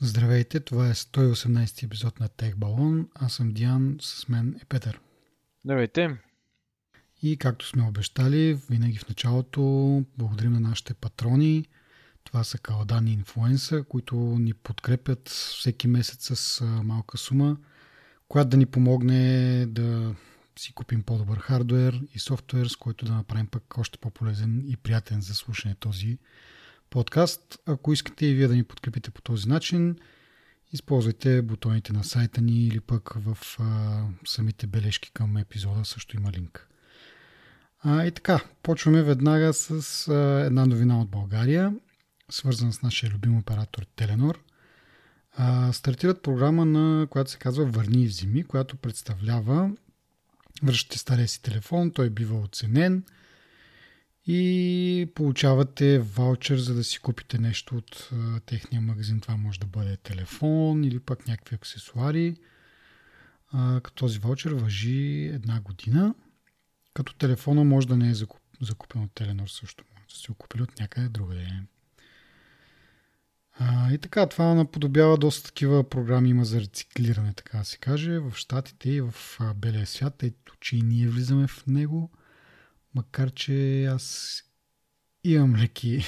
Здравейте, това е 118 епизод на Тех Балон. Аз съм Диан, с мен е Петър. Здравейте. И както сме обещали, винаги в началото благодарим на нашите патрони. Това са Каладани Инфлуенса, които ни подкрепят всеки месец с малка сума, която да ни помогне да си купим по-добър хардвер и софтуер, с който да направим пък още по-полезен и приятен за слушане този подкаст. Ако искате и вие да ни подкрепите по този начин, използвайте бутоните на сайта ни или пък в а, самите бележки към епизода също има линк. А, и така, почваме веднага с а, една новина от България, свързана с нашия любим оператор Теленор. А, стартират програма, на която се казва Върни и взими, която представлява връщате стария си телефон, той бива оценен – и получавате ваучер, за да си купите нещо от техния магазин. Това може да бъде телефон или пък някакви аксесуари. Като този ваучер въжи една година. Като телефона може да не е закуп, закупен от Теленор също. Може да си го купили от някъде другаде. И така, това наподобява доста такива програми има за рециклиране, така да се каже, в Штатите и в белия свят, тъй че и ние влизаме в него макар че аз имам леки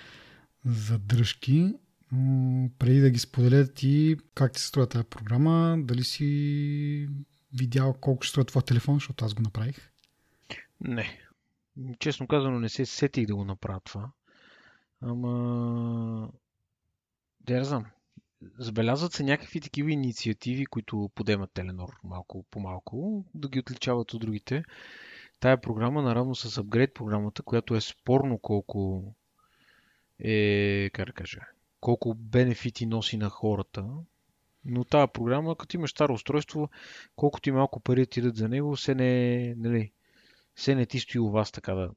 задръжки, но преди да ги споделя ти как ти се струва тази програма, дали си видял колко ще струва твой телефон, защото аз го направих? Не. Честно казано не се сетих да го направя това. Ама... Да я знам. Забелязват се някакви такива инициативи, които подемат Теленор малко по малко, да ги отличават от другите тая програма, наравно с апгрейд програмата, която е спорно колко е, как да кажа, колко бенефити носи на хората. Но тази програма, като имаш старо устройство, колкото и малко пари ти дадат за него, се не, нали, се не ти стои у вас така да,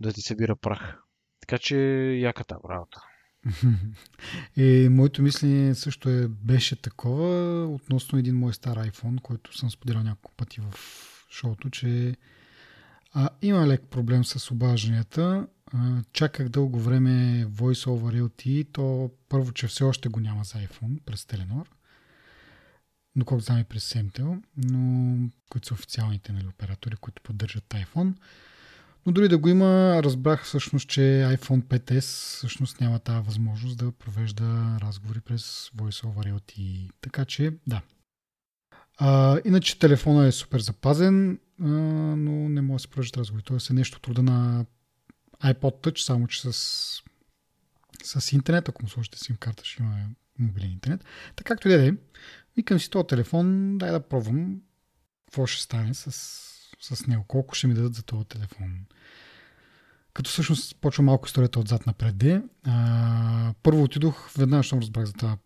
да ти събира прах. Така че яката работа. И моето мислене също е, беше такова относно един мой стар iPhone, който съм споделял няколко пъти в шоуто, че а, има лек проблем с обажданията. Чаках дълго време Voice over LTE, то първо, че все още го няма за iPhone през Telenor, но колко знам и през Semtel, но които са официалните нали, оператори, които поддържат iPhone. Но дори да го има, разбрах всъщност, че iPhone 5S всъщност няма тази възможност да провежда разговори през Voice over LTE. Така че, да. А, иначе телефона е супер запазен а, но не може да се продължат разговори. Тоест е нещо труда на iPod Touch, само че с, с интернет, ако му сложите сим карта, ще има мобилен интернет. Така както и да е, викам си този телефон, дай да пробвам какво ще стане с, с него, колко ще ми дадат за този телефон. Като всъщност почва малко историята отзад напред. А, първо отидох, веднага щом разбрах за тази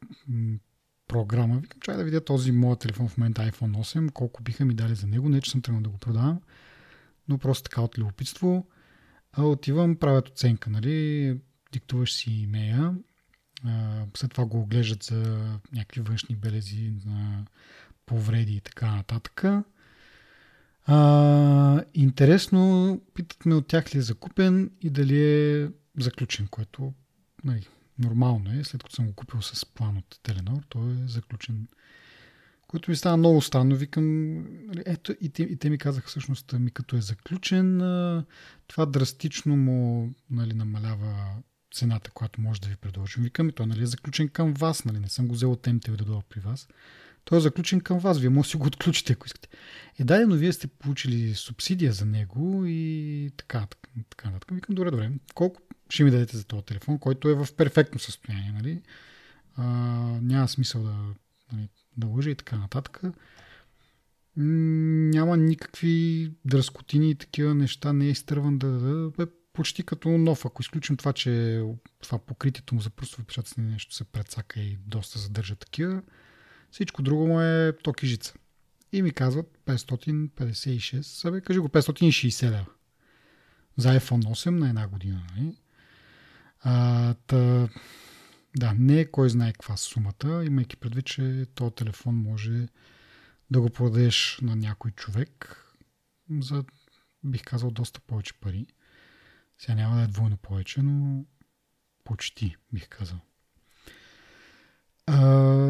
програма. Викам, чай да видя този моят телефон в момента iPhone 8, колко биха ми дали за него. Не, че съм тръгнал да го продавам, но просто така от любопитство. А отивам, правят оценка, нали? Диктуваш си имея, след това го оглеждат за някакви външни белези на повреди и така нататък. А, интересно, питат ме от тях ли е закупен и дали е заключен, което нали, Нормално е, след като съм го купил с план от Теленор, той е заключен. Което ми става много странно. Викам, нали, ето, и те, и те ми казаха всъщност, ми като е заключен, това драстично му нали, намалява цената, която може да ви предложим. Викам, той нали, е заключен към вас, нали, не съм го взел от МТВ да дойда при вас. Той е заключен към вас, вие може да си го отключите, ако искате. Е, да, но вие сте получили субсидия за него и така, така, така. Викам, добре, добре. Колко ще ми дадете за този телефон, който е в перфектно състояние, нали? А, няма смисъл да, нали, да лъжа и така нататък. Няма никакви дръскотини и такива неща, не е изтърван да, да, да е почти като нов. Ако изключим това, че това покритието му за пръстови печатъци нещо се прецака и доста задържа такива, всичко друго му е ток и ми казват 556, събе, кажи го 560 лева. За iPhone 8 на една година. Нали? А, та, да, не е кой знае каква сумата, имайки предвид, че този телефон може да го продадеш на някой човек за, бих казал, доста повече пари. Сега няма да е двойно повече, но почти, бих казал.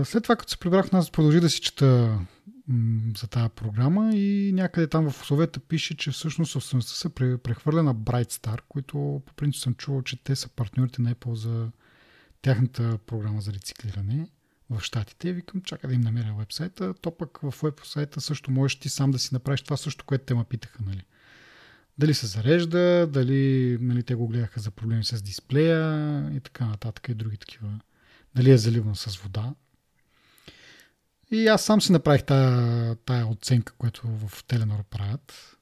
След това, като се прибрах нас, продължи да си чета за тази програма и някъде там в условията пише, че всъщност собствеността се прехвърля на Brightstar, които по принцип съм чувал, че те са партньорите на Apple за тяхната програма за рециклиране в Штатите. Викам, чакай да им намеря вебсайта. То пък в вебсайта също можеш ти сам да си направиш това също, което те ме питаха. Нали? Дали се зарежда, дали нали, те го гледаха за проблеми с дисплея и така нататък и други такива. Дали е заливано с вода. И аз сам си направих тая, тая оценка, която в Теленор правят.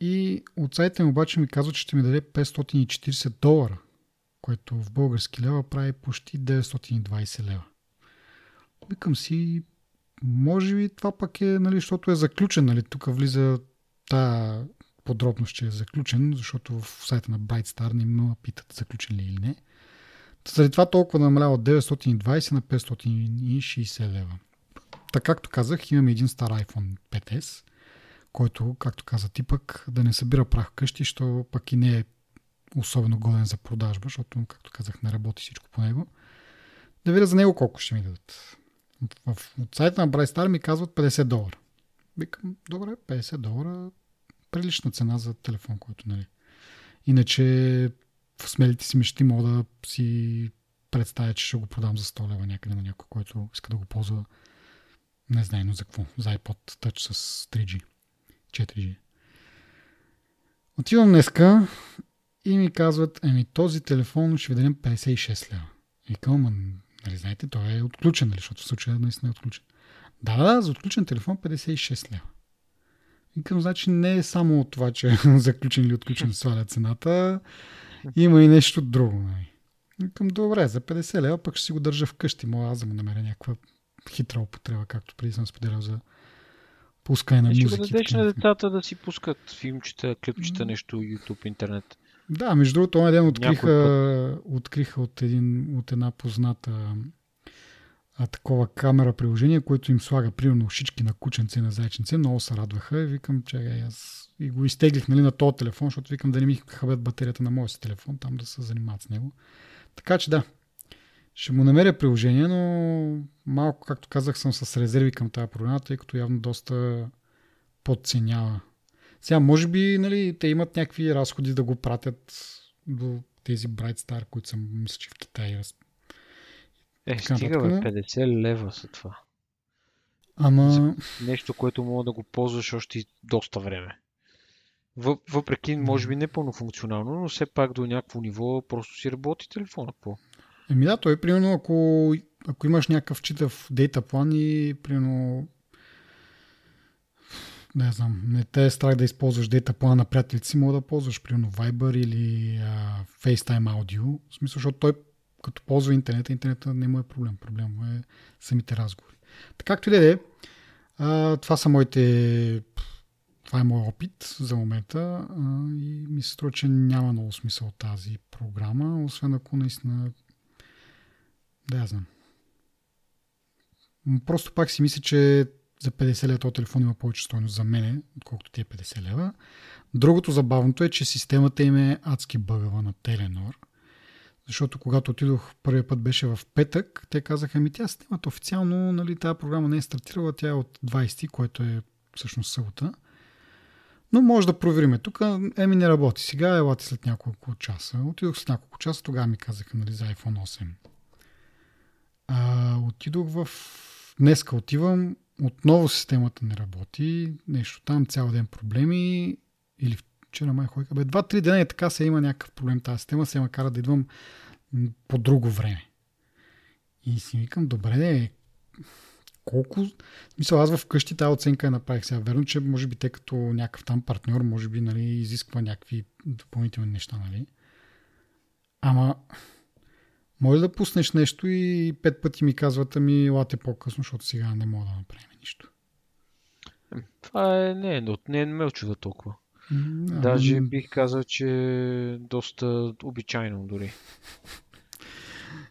И от сайта им обаче ми казва, че ще ми даде 540 долара, което в български лева прави почти 920 лева. Викам си, може би това пък е, нали, защото е заключен, нали, тук влиза та подробност, че е заключен, защото в сайта на Brightstar не ме питат заключен ли или не. Заради това толкова намалява от 920 на 560 лева. Така както казах, имаме един стар iPhone 5S, който, както каза ти пък, да не събира прах вкъщи, защото пък и не е особено годен за продажба, защото, както казах, не работи всичко по него. Да видя за него колко ще ми дадат. В, от сайта на Brightstar ми казват 50 долара. Викам, добре, 50 долара, прилична цена за телефон, който, нали. Иначе в смелите си мечти мога да си представя, че ще го продам за 100 лева някъде на някой, който иска да го ползва не знае, но за какво. За iPod Touch с 3G. 4G. Отивам днеска и ми казват, еми този телефон ще ви дадем 56 лева. И казвам, нали знаете, той е отключен, нали, защото в случая наистина е отключен. Да, да, за отключен телефон 56 лева. И към значи не е само това, че заключен или отключен сваля цената, има и нещо друго. Нали. Към добре, за 50 лева пък ще си го държа вкъщи. Мога аз да му намеря някаква хитра употреба, както преди съм споделял за пускане на музика. Ще го дадеш на децата да си пускат филмчета, клипчета, нещо, YouTube, интернет. Да, между другото, този ден откриха, откриха от, един, от една позната а, такова камера приложение, което им слага примерно ушички на кученце и на зайченце. Много се радваха и викам, че аз и го изтеглих нали, на този телефон, защото викам да не ми хабят батерията на моят си телефон, там да се занимават с него. Така че да, ще му намеря приложение, но малко, както казах, съм с резерви към тази програма, тъй като явно доста подценява. Сега, може би, нали, те имат някакви разходи да го пратят до тези Bright Star, които съм, мисля, че в Китай. Е, стига, бе, 50 лева са това. Ама... Нещо, което мога да го ползваш още доста време. Въпреки, може би не пълно функционално, но все пак до някакво ниво просто си работи телефона по. Еми да, той примерно ако, ако имаш някакъв читав дейта план и примерно не знам, не те е страх да използваш дейта плана на приятелите си, мога да ползваш примерно Viber или а, FaceTime Audio. В смисъл, защото той като ползва интернета, интернета не му е проблем. Проблем е самите разговори. Така както и да е, това са моите това е мой опит за момента а, и ми се струва, че няма много смисъл тази програма, освен ако наистина да, я знам. Просто пак си мисля, че за 50 лева този телефон има повече стойност за мене, отколкото тия 50 лева. Другото забавното е, че системата им е адски бъгава на Теленор. Защото когато отидох първия път беше в петък, те казаха, ми тя системата официално, нали, тази програма не е стартирала, тя е от 20, което е всъщност събота. Но може да провериме. Тук еми не работи. Сега елате след няколко часа. Отидох след няколко часа, тогава ми казаха нали, за iPhone 8. А, отидох в... Днеска отивам, отново системата не работи, нещо там, цял ден проблеми, или вчера май ходиха. Бе, два-три дена е така се има някакъв проблем тази система, се ма кара да идвам по друго време. И си викам, добре, не, колко... Мисля, аз вкъщи тази оценка я направих сега. Верно, че може би те като някакъв там партньор, може би нали, изисква някакви допълнителни неща, нали? Ама може да пуснеш нещо и пет пъти ми казват, ами лате по-късно, защото сега не мога да направим нищо. Това е, не, но не, не ме очуда толкова. Да, Даже бих казал, че доста обичайно дори.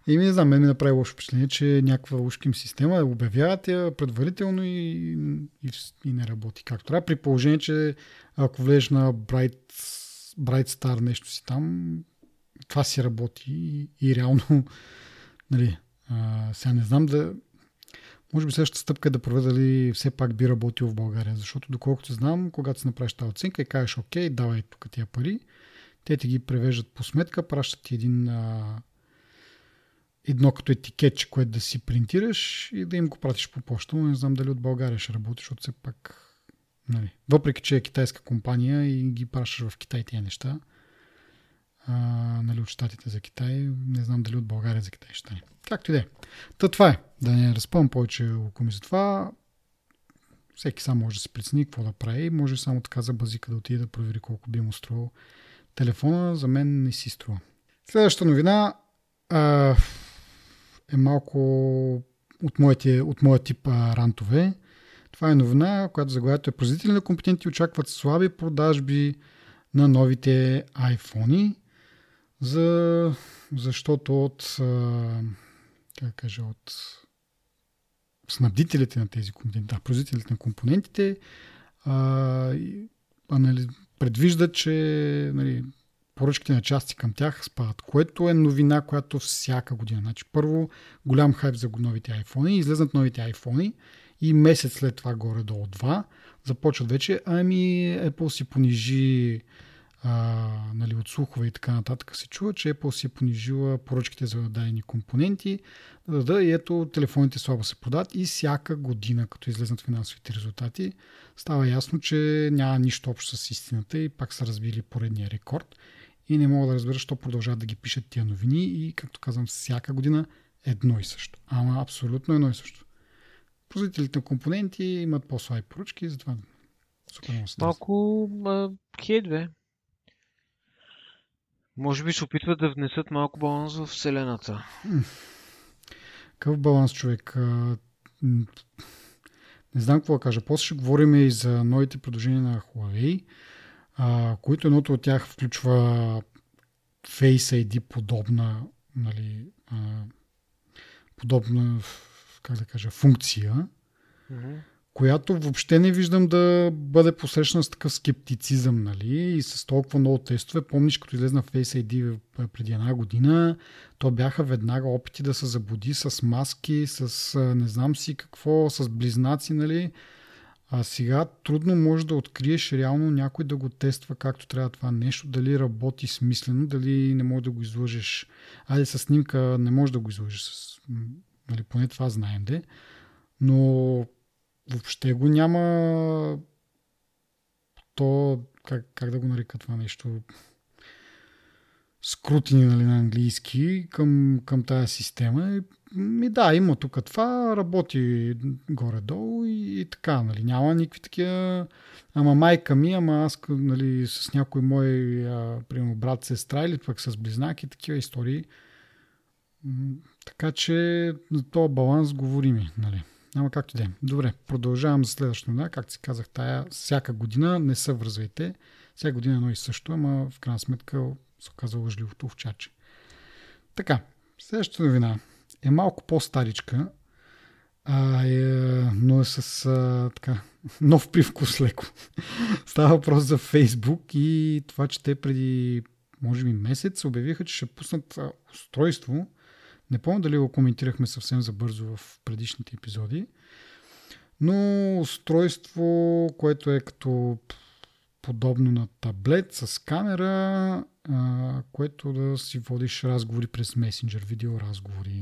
И ми не знам, мен ми направи лошо впечатление, че някаква ушким система обявяват я предварително и, и, и не работи както трябва. При положение, че ако влезеш на Bright, Bright Star нещо си там, това си работи и, и реално нали, А, сега не знам да... Може би следващата стъпка е да проверя дали все пак би работил в България, защото доколкото знам, когато си направиш тази оценка и кажеш, окей, давай тук тия пари, те ти ги превеждат по сметка, пращат ти един а, едно като етикетче, което да си принтираш и да им го пратиш по почта, но не знам дали от България ще работи, защото все пак, нали, въпреки че е китайска компания и ги пращаш в Китай тези неща, а, нали, от щатите за Китай, не знам дали от България за Китай ще стане. Както и да е. Та това е. Да не разпъвам повече около за това. Всеки сам може да се прецени какво да прави. Може само така за базика да отиде да провери колко би му струвал телефона. За мен не си струва. Следващата новина а, е малко от, моите, от моя тип а, рантове. Това е новина, която заглавието е производители на компетенти очакват слаби продажби на новите iPhone, за, защото от, как кажа, от снабдителите на тези компоненти, да, производителите на компонентите а, анали, предвиждат, че нали, поръчките на части към тях спадат, което е новина, която всяка година. Значи, първо голям хайп за новите iPhone, излезнат новите iPhone и месец след това горе-долу два започват вече, ами Apple си понижи а, нали, от слухове и така нататък се чува, че Apple си е понижила поръчките за дадени компоненти, да, да, и ето телефоните слабо се продават и всяка година, като излезнат финансовите резултати, става ясно, че няма нищо общо с истината и пак са разбили поредния рекорд и не мога да разбера, защо продължават да ги пишат тия новини и, както казвам, всяка година едно и също. Ама абсолютно едно и също. Производителите на компоненти имат по-слаби поръчки, затова супер много Малко хейт, бе. Може би се опитват да внесат малко баланс в Вселената. Какъв баланс, човек? Не знам какво да кажа. После ще говорим и за новите предложения на Huawei, които едното от тях включва Face ID подобна, нали, подобна, как да кажа, функция. Mm-hmm която въобще не виждам да бъде посрещана с такъв скептицизъм, нали? И с толкова много тестове. Помниш, като излезна Face ID преди една година, то бяха веднага опити да се забуди с маски, с не знам си какво, с близнаци, нали? А сега трудно може да откриеш реално някой да го тества както трябва това нещо, дали работи смислено, дали не може да го излъжеш. Айде с снимка не може да го излъжеш, нали, поне това знаем де. Но въобще го няма то, как, как да го нарека това нещо, скрутини нали, на английски към, към тая система. И да, има тук това, работи горе-долу и, и така, нали, няма никакви такива, ама майка ми, ама аз нали, с някой мой, а, примерно брат, сестра или пък с близнаки, такива истории. Така че за този баланс говорим, нали. Ама както да е. Добре, продължавам за следващото новина. Както си казах, тая всяка година не се връзвайте. Всяка година едно и също, ама в крайна сметка се оказа лъжливото овчаче. Така, следващата новина е малко по-старичка, а, е, но е с а, така, нов привкус леко. Става въпрос за Фейсбук и това, че те преди може би месец обявиха, че ще пуснат устройство, не помня дали го коментирахме съвсем забързо в предишните епизоди, но устройство, което е като подобно на таблет с камера, което да си водиш разговори през месенджер, видеоразговори.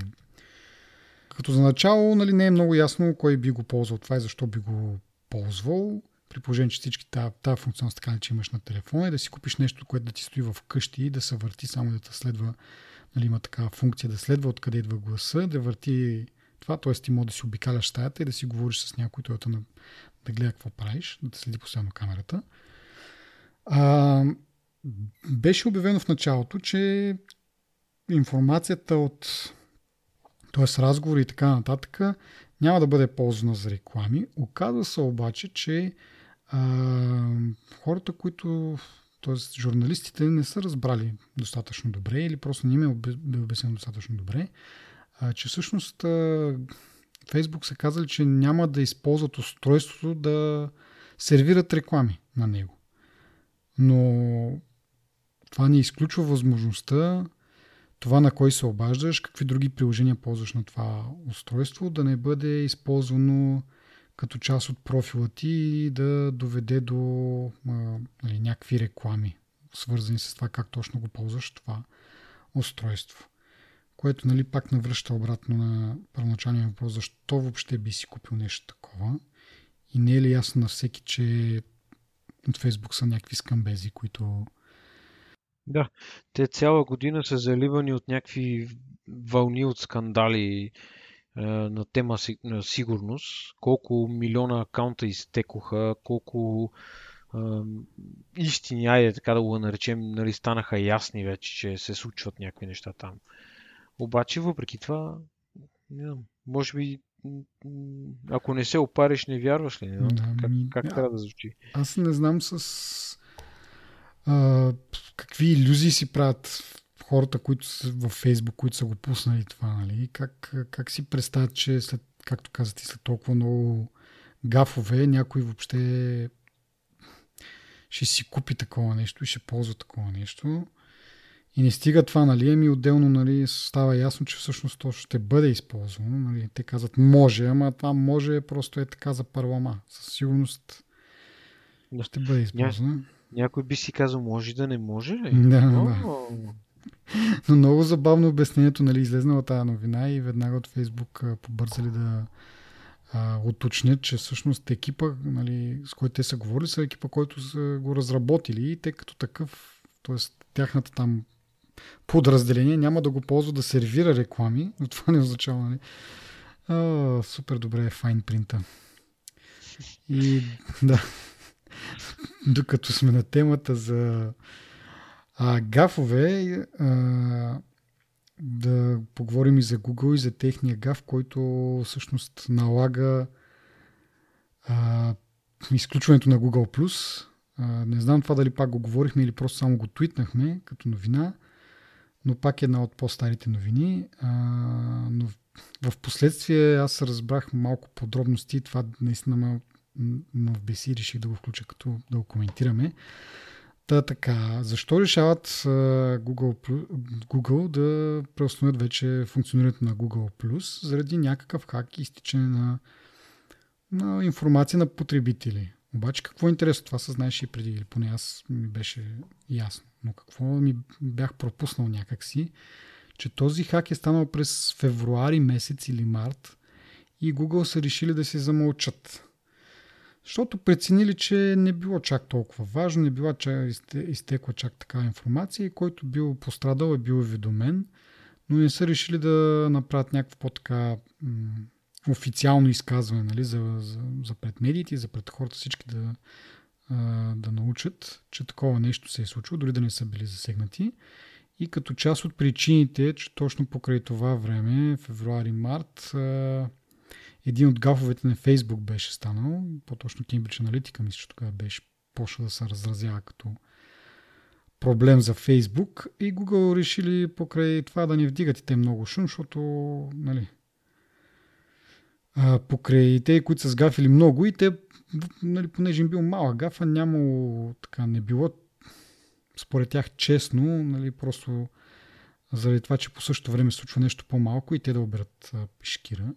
Като за начало нали, не е много ясно кой би го ползвал това и защо би го ползвал. При положение, че всички тази, функционалност така че имаш на телефона и да си купиш нещо, което да ти стои в къщи и да се върти само да те следва нали, има такава функция да следва откъде идва гласа, да върти това, т.е. ти може да си обикаляш стаята и да си говориш с някой, той да, да гледа какво правиш, да следи постоянно камерата. А, беше обявено в началото, че информацията от т.е. разговори и така нататък няма да бъде ползвана за реклами. Оказва се обаче, че а, хората, които т.е. журналистите не са разбрали достатъчно добре или просто не им е обяснено достатъчно добре, а, че всъщност Фейсбук са казали, че няма да използват устройството да сервират реклами на него. Но това не изключва възможността това на кой се обаждаш, какви други приложения ползваш на това устройство, да не бъде използвано като част от профила ти и да доведе до а, нали, някакви реклами, свързани с това как точно го ползваш това устройство. Което нали, пак навръща обратно на първоначалния въпрос, защо въобще би си купил нещо такова. И не е ли ясно на всеки, че от Фейсбук са някакви скамбези, които да, те цяла година са заливани от някакви вълни от скандали на тема сигурност. Колко милиона акаунта изтекоха, колко е, истини, айде така да го наречем, нали, станаха ясни вече, че се случват някакви неща там. Обаче, въпреки това, не знам, може би ако не се опариш, не вярваш ли? Не? Да, как, ми... как трябва да звучи? Аз не знам с а, какви иллюзии си правят хората, които са във Фейсбук, които са го пуснали това, нали? Как, как си представят, че след, както казате, след толкова много гафове, някой въобще ще си купи такова нещо и ще ползва такова нещо. И не стига това, нали, ами отделно нали, става ясно, че всъщност то ще бъде използвано. Нали. Те казват може, ама това може просто е така за парлама. Със сигурност ще бъде използвано. Някой би си казал, може да не може ли? Да, да. Но много забавно обяснението, нали, излезнала тази новина и веднага от Фейсбук побързали да а, уточнят, че всъщност екипа, нали, с който те са говорили, са екипа, който са го разработили и те като такъв, т.е. тяхната там подразделение няма да го ползва да сервира реклами, но това не означава, нали? А, супер добре е файн принта. И да, докато сме на темата за а, гафове, а, да поговорим и за Google и за техния гаф, който всъщност налага а, изключването на Google+. А, не знам това дали пак го говорихме или просто само го твитнахме като новина, но пак е една от по-старите новини. А, но в последствие аз разбрах малко подробности. Това наистина ме в BC реших да го включа като да го коментираме. Та така, защо решават Google, Google да преустановят вече функционирането на Google заради някакъв хак и изтичане на, на информация на потребители. Обаче какво е интересно, това се знаеше и преди, или поне аз ми беше ясно. Но какво ми бях пропуснал някакси, че този хак е станал през февруари месец или март и Google са решили да се замълчат. Защото преценили, че не било чак толкова важно, не била чак, изтекла чак такава информация и който бил пострадал е бил уведомен, но не са решили да направят някакво по-така официално изказване нали, за, за, за пред медиите и за пред хората всички да, да научат, че такова нещо се е случило, дори да не са били засегнати. И като част от причините, че точно покрай това време, февруари-март, един от гафовете на Фейсбук беше станал, по-точно Cambridge Analytica, мисля, че тогава беше почва да се разразява като проблем за Фейсбук и Google решили покрай това да не вдигат и те много шум, защото нали, покрай те, които са сгафили много и те, нали, понеже им бил малък гафа, нямало така, не било според тях честно, нали, просто заради това, че по същото време случва нещо по-малко и те да оберат пешкира.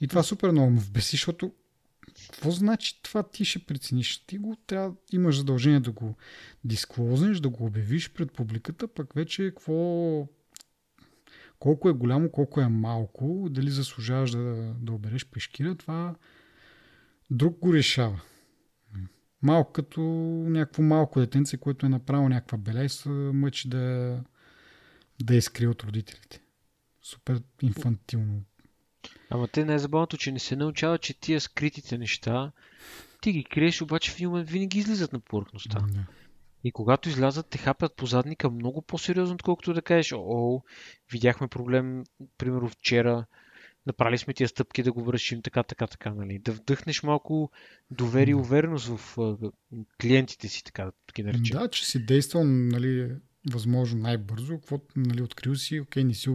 И това супер много ме вбеси, защото какво значи това ти ще прецениш? Ти го трябва, имаш задължение да го дисклознеш, да го обявиш пред публиката, пък вече какво колко е голямо, колко е малко, дали заслужаваш да, да обереш пешкира, това друг го решава. Малко като някакво малко детенце, което е направило някаква беля и се мъчи да, да е скри от родителите. Супер инфантилно Ама те най-забавното, че не се научава, че тия скритите неща, ти ги криеш, обаче в един момент винаги излизат на повърхността. Mm-hmm. И когато излязат, те хапят по задника много по-сериозно, отколкото да кажеш, о, видяхме проблем, примерно вчера, направили сме тия стъпки да го вършим така, така, така, нали? Да вдъхнеш малко доверие и увереност в клиентите си, така да ги наречем. Да, че си действал, нали, възможно най-бързо, какво, нали, открил си, окей, не си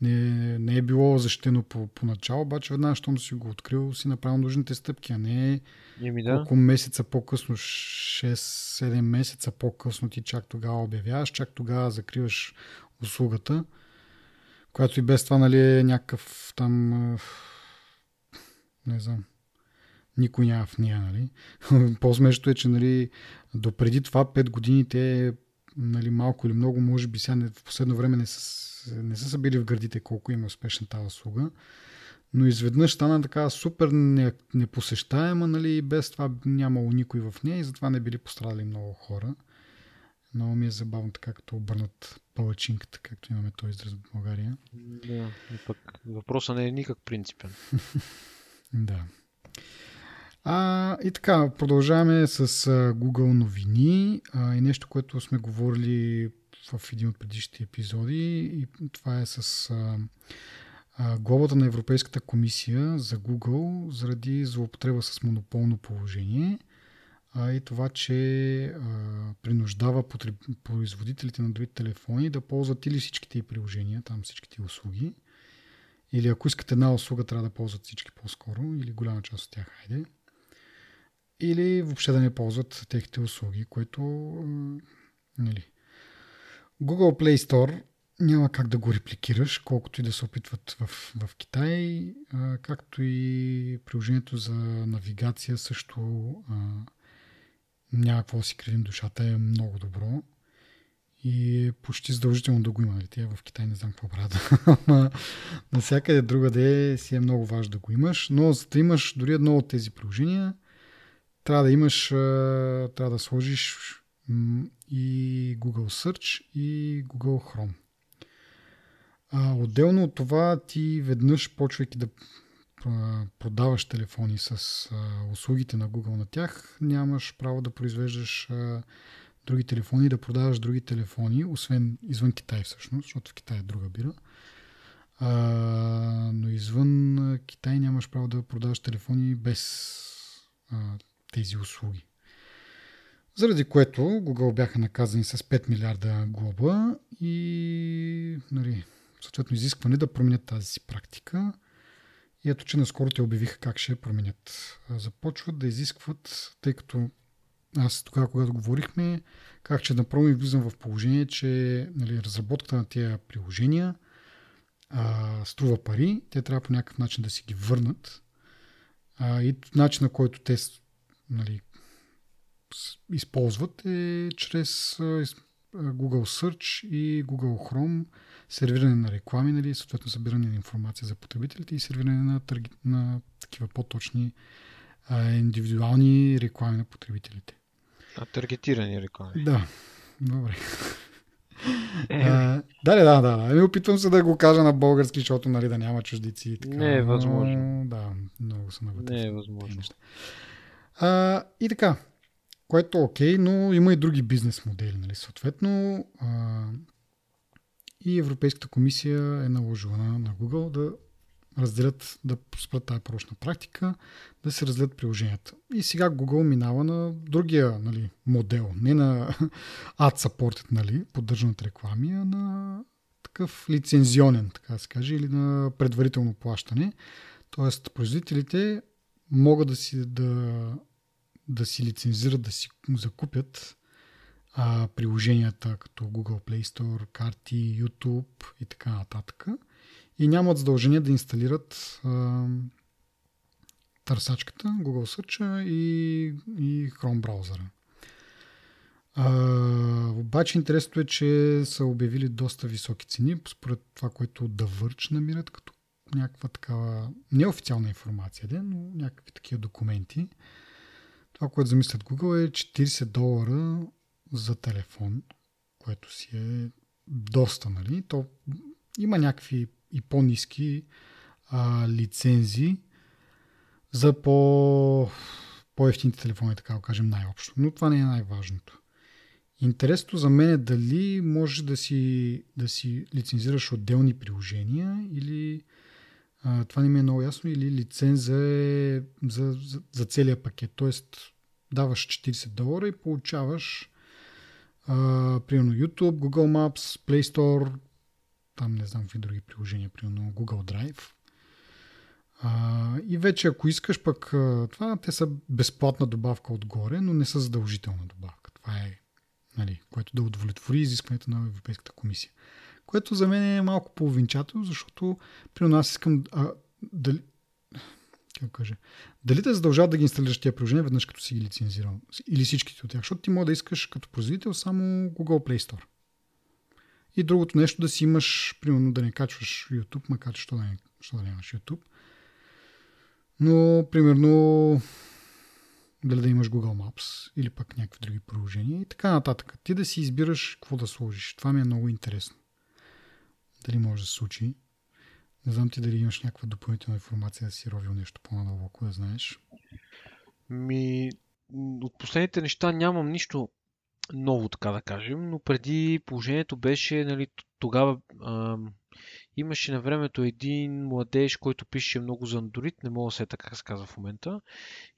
не, не е било защитено по, начало, обаче веднага, щом си го открил, си направил нужните стъпки, а не Еми да. колко месеца по-късно, 6-7 месеца по-късно ти чак тогава обявяваш, чак тогава закриваш услугата, която и без това нали, е някакъв там не знам, никой няма в нея. Нали. По-смешното е, че нали, допреди това 5 години те нали, малко или много, може би сега в последно време не са, не са събили в градите колко има успешна тази услуга но изведнъж стана така супер непосещаема, нали, и без това нямало никой в нея и затова не били пострадали много хора. Много ми е забавно така, като обърнат палачинката, както имаме този израз в България. Да, пък въпросът не е никак принципен. да. А, и така, продължаваме с Google новини а, и нещо, което сме говорили в един от предишните епизоди и това е с а, глобата на Европейската комисия за Google заради злоупотреба с монополно положение а и това, че а, принуждава потреб... производителите на другите телефони да ползват или всичките и приложения, там всичките услуги, или ако искате една услуга, трябва да ползват всички по-скоро, или голяма част от тях, хайде. Или въобще да не ползват техните услуги, което нали. Google Play Store няма как да го репликираш, колкото и да се опитват в, в Китай, а, както и приложението за навигация също а, няма какво да си кривим душата, е много добро и е почти задължително да го има. Нали? Тя в Китай не знам какво правят. Ама навсякъде другаде си е много важно да го имаш, но за да имаш дори едно от тези приложения, трябва да имаш, трябва да сложиш и Google Search и Google Chrome. А, отделно от това, ти веднъж, почвайки да продаваш телефони с услугите на Google на тях, нямаш право да произвеждаш други телефони, да продаваш други телефони, освен извън Китай всъщност, защото в Китай е друга бира. А, но извън Китай нямаш право да продаваш телефони без а, тези услуги. Заради което Google бяха наказани с 5 милиарда глоба и нали, съответно изискване да променят тази си практика. И ето, че наскоро те обявиха как ще я променят. Започват да изискват, тъй като аз тогава, когато говорихме, как че направо влизам в положение, че нали, разработката на тези приложения а, струва пари, те трябва по някакъв начин да си ги върнат. А, и начина, който те нали, използват е чрез Google Search и Google Chrome сервиране на реклами, нали, съответно събиране на информация за потребителите и сервиране на, търги, на такива по-точни а, индивидуални реклами на потребителите. А таргетирани реклами. Да, добре. Е. А, да, да, да, да. Ами опитвам се да го кажа на български, защото нали, да няма чуждици. И така. Не е възможно. Но, да, много са навътре. Не е възможно. А, и така, което е окей, но има и други бизнес модели. Нали? Съответно, а, и Европейската комисия е наложила на, на Google да разделят, да спрат тази порочна практика, да се разделят приложенията. И сега Google минава на другия нали, модел, не на ad supported, нали, поддържаната реклами, а на такъв лицензионен, така да се каже, или на предварително плащане. Тоест, производителите могат да си, да, да си лицензират, да си закупят а, приложенията като Google Play Store, карти, YouTube и така нататък. И нямат задължение да инсталират а, търсачката, Google Search и, и Chrome браузъра. А, обаче интересното е, че са обявили доста високи цени, според това, което The Verge намират като някаква такава неофициална информация, но някакви такива документи. Това, което замислят Google е 40 долара за телефон, което си е доста, нали? То има някакви и по-низки а, лицензии за по, по-ефтините телефони, така да кажем най-общо. Но това не е най-важното. Интересното за мен е дали може да си, да си лицензираш отделни приложения или това не ми е много ясно, или лиценза е за, за, за целия пакет. Тоест даваш 40 долара и получаваш а, примерно YouTube, Google Maps, Play Store, там не знам какви други приложения, примерно Google Drive. А, и вече ако искаш пък това, те са безплатна добавка отгоре, но не са задължителна добавка. Това е, нали, което да удовлетвори изискването на Европейската комисия. Което за мен е малко половинчато, защото при нас искам а, дали, как кажа, дали те задължават да ги инсталираш тия приложения веднъж като си ги лицензирал или всичките от тях, защото ти може да искаш като производител само Google Play Store. И другото нещо да си имаш, примерно да не качваш YouTube, макар че да що да не имаш YouTube. Но, примерно, дали да имаш Google Maps или пък някакви други приложения и така нататък. Ти да си избираш какво да сложиш. Това ми е много интересно. Дали може да се случи. Не знам ти дали имаш някаква допълнителна информация да си ровил нещо по-надълбоко, да знаеш. Ми, от последните неща нямам нищо ново, така да кажем, но преди положението беше, нали, тогава а, имаше на времето един младеж, който пише много за Android, не мога да се така се казва в момента,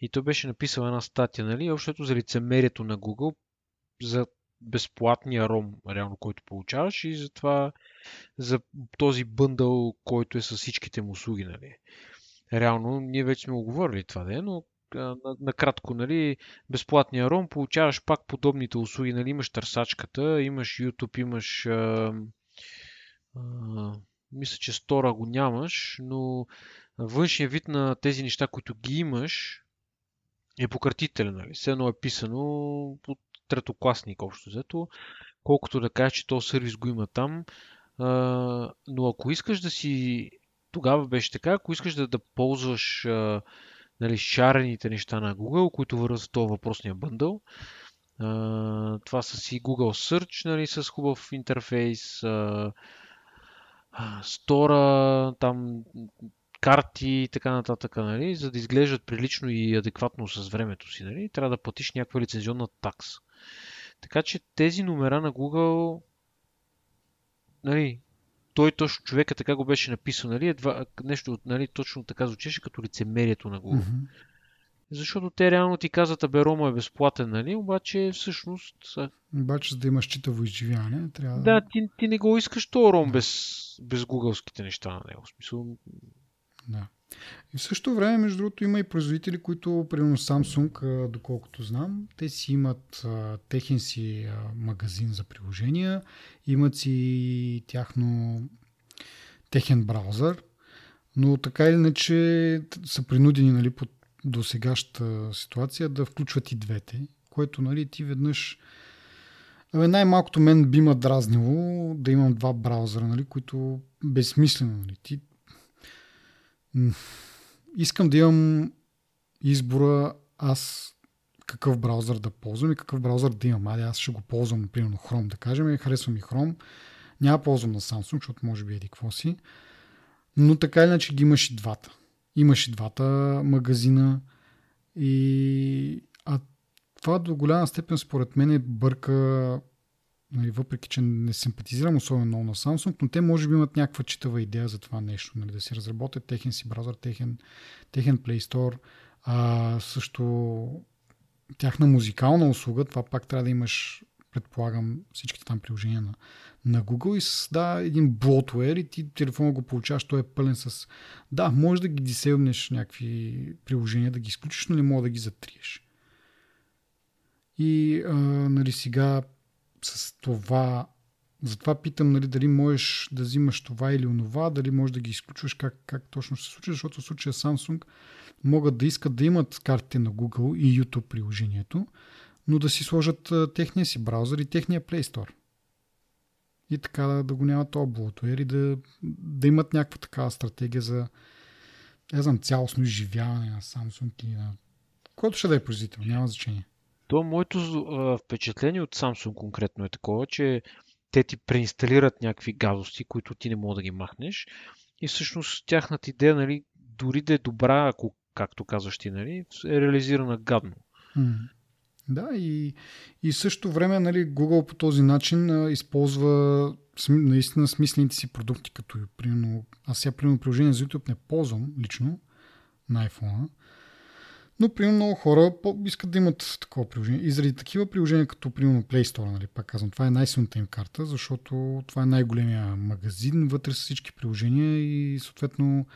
и той беше написал една статия, нали, общото за лицемерието на Google, за безплатния ром, реално, който получаваш и за това, за този бъндъл, който е с всичките му услуги, нали. Реално, ние вече сме оговорили това, да е, но накратко, нали, безплатния ром, получаваш пак подобните услуги, нали, имаш търсачката, имаш YouTube, имаш а, а, мисля, че стора го нямаш, но външния вид на тези неща, които ги имаш, е пократителен, нали? Все едно е писано от третокласник общо взето, колкото да кажеш, че този сервис го има там. А, но ако искаш да си, тогава беше така, ако искаш да, да ползваш а, нали, шарените неща на Google, които върват в този въпросния бъндъл, а, това са си Google Search, нали, с хубав интерфейс, а, стора, там карти и така нататък, нали, за да изглеждат прилично и адекватно с времето си, нали, трябва да платиш някаква лицензионна такса. Така че тези номера на Google, нали, той точно човека така го беше написал, нали, едва, нещо, нали, точно така звучеше като лицемерието на Google. Mm-hmm. Защото те реално ти казват, абе Рома е безплатен, нали? Обаче всъщност... Обаче за да имаш читаво изживяване, трябва да... ти, ти не го искаш то Ром без, без гугълските неща на него. В смисъл... Да. И в същото време, между другото, има и производители, които, примерно Samsung, доколкото знам, те си имат техен си магазин за приложения, имат си тяхно техен браузър, но така или иначе са принудени нали, под до сегашната ситуация да включват и двете, което нали, ти веднъж Абе, най-малкото мен би ма дразнило да имам два браузъра, нали, които безсмислено. Нали. Ти... Искам да имам избора аз какъв браузър да ползвам и какъв браузър да имам. Аде, аз ще го ползвам, примерно Chrome, да кажем. Харесвам и Chrome. Няма ползвам на Samsung, защото може би еди какво си. Но така или иначе ги имаш и двата. Имаше двата магазина и а това до голяма степен според мен е бърка нали, въпреки, че не симпатизирам особено много на Samsung, но те може би имат някаква читава идея за това нещо, нали, да си разработят техен си браузър, техен, техен Play Store, а, също тяхна музикална услуга, това пак трябва да имаш, предполагам, всичките там приложения на, на Google и създава един блотвер и ти телефона го получаваш, той е пълен с... Да, може да ги дисейбнеш някакви приложения, да ги изключиш, но не мога да ги затриеш. И а, нали, сега с това затова питам нали, дали можеш да взимаш това или онова, дали можеш да ги изключваш, как, как точно ще се случи, защото в случая Samsung могат да искат да имат картите на Google и YouTube приложението, но да си сложат техния си браузър и техния Play Store и така да, да го няма то блотуер и да, да имат някаква такава стратегия за не знам, цялостно изживяване на Samsung и на който ще да е производител, няма значение. То моето впечатление от Samsung конкретно е такова, че те ти преинсталират някакви гадости, които ти не мога да ги махнеш. И всъщност тяхната идея, нали, дори да е добра, ако, както казваш ти, нали, е реализирана гадно. Да, и, и също време нали, Google по този начин а, използва наистина смислените си продукти, като примерно, аз сега примерно приложение за YouTube не ползвам лично на iPhone, но примерно много хора искат да имат такова приложение. И заради такива приложения, като примерно Play Store, нали, пак казвам, това е най-силната им карта, защото това е най-големия магазин, вътре са всички приложения и съответно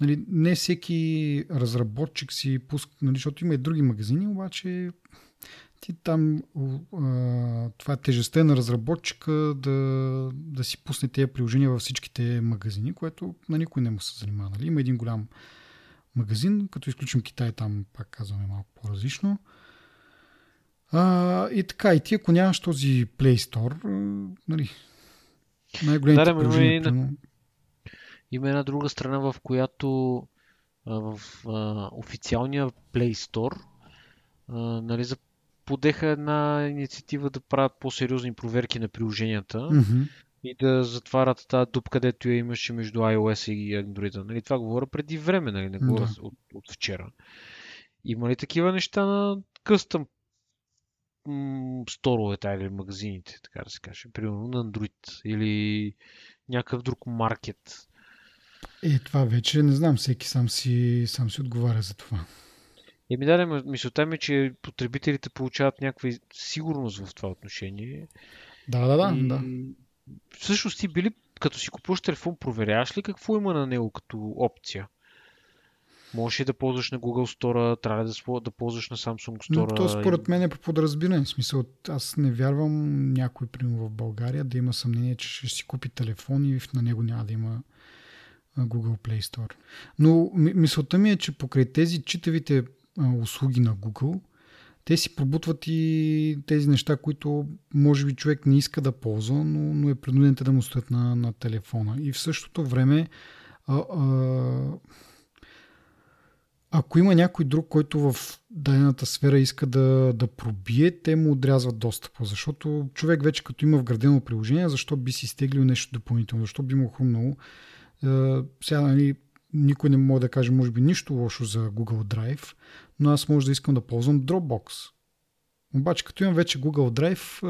нали, не всеки разработчик си пуска, нали, защото има и други магазини, обаче ти там а, това е тежестта на разработчика да, да си пусне тези приложения във всичките магазини, което на никой не му се занимава. Нали? Има един голям магазин, като изключим Китай, там пак казваме малко по-различно. А, и така, и ти ако нямаш този Play Store, нали, най-големите да, приложения... Има, има една друга страна, в която в а, официалния Play Store а, нали, подеха една инициатива да правят по-сериозни проверки на приложенията mm-hmm. И да затварят тази дупка, където я имаше между iOS и Android. Нали, това говоря преди време, нали, не говоря да. от, от вчера. Има ли такива неща на къстъм сторовете или магазините, така да се каже, примерно на Android или някакъв друг маркет? Е, това вече не знам, всеки сам си, сам си отговаря за това. Еми да, мисълта ми, е, че потребителите получават някаква сигурност в това отношение. Да, да, да. И... да. Всъщност ти били, като си купуваш телефон, проверяваш ли какво има на него като опция? Можеш ли да ползваш на Google Store, трябва да, да ползваш на Samsung Store? Но то според мен е по подразбиране. В смисъл, аз не вярвам някой, примерно в България, да има съмнение, че ще си купи телефон и на него няма да има Google Play Store. Но мисълта ми е, че покрай тези читавите услуги на Google, те си пробутват и тези неща, които може би човек не иска да ползва, но, но е принуден да му стоят на, на телефона. И в същото време а, а, ако има някой друг, който в дадената сфера иска да, да пробие, те му отрязват достъпа. Защото човек вече като има вградено приложение, защо би си стеглил нещо допълнително, защо би му хрумнало. Е, сега нали, никой не може да каже, може би, нищо лошо за Google Drive, но аз може да искам да ползвам Dropbox. Обаче, като имам вече Google Drive,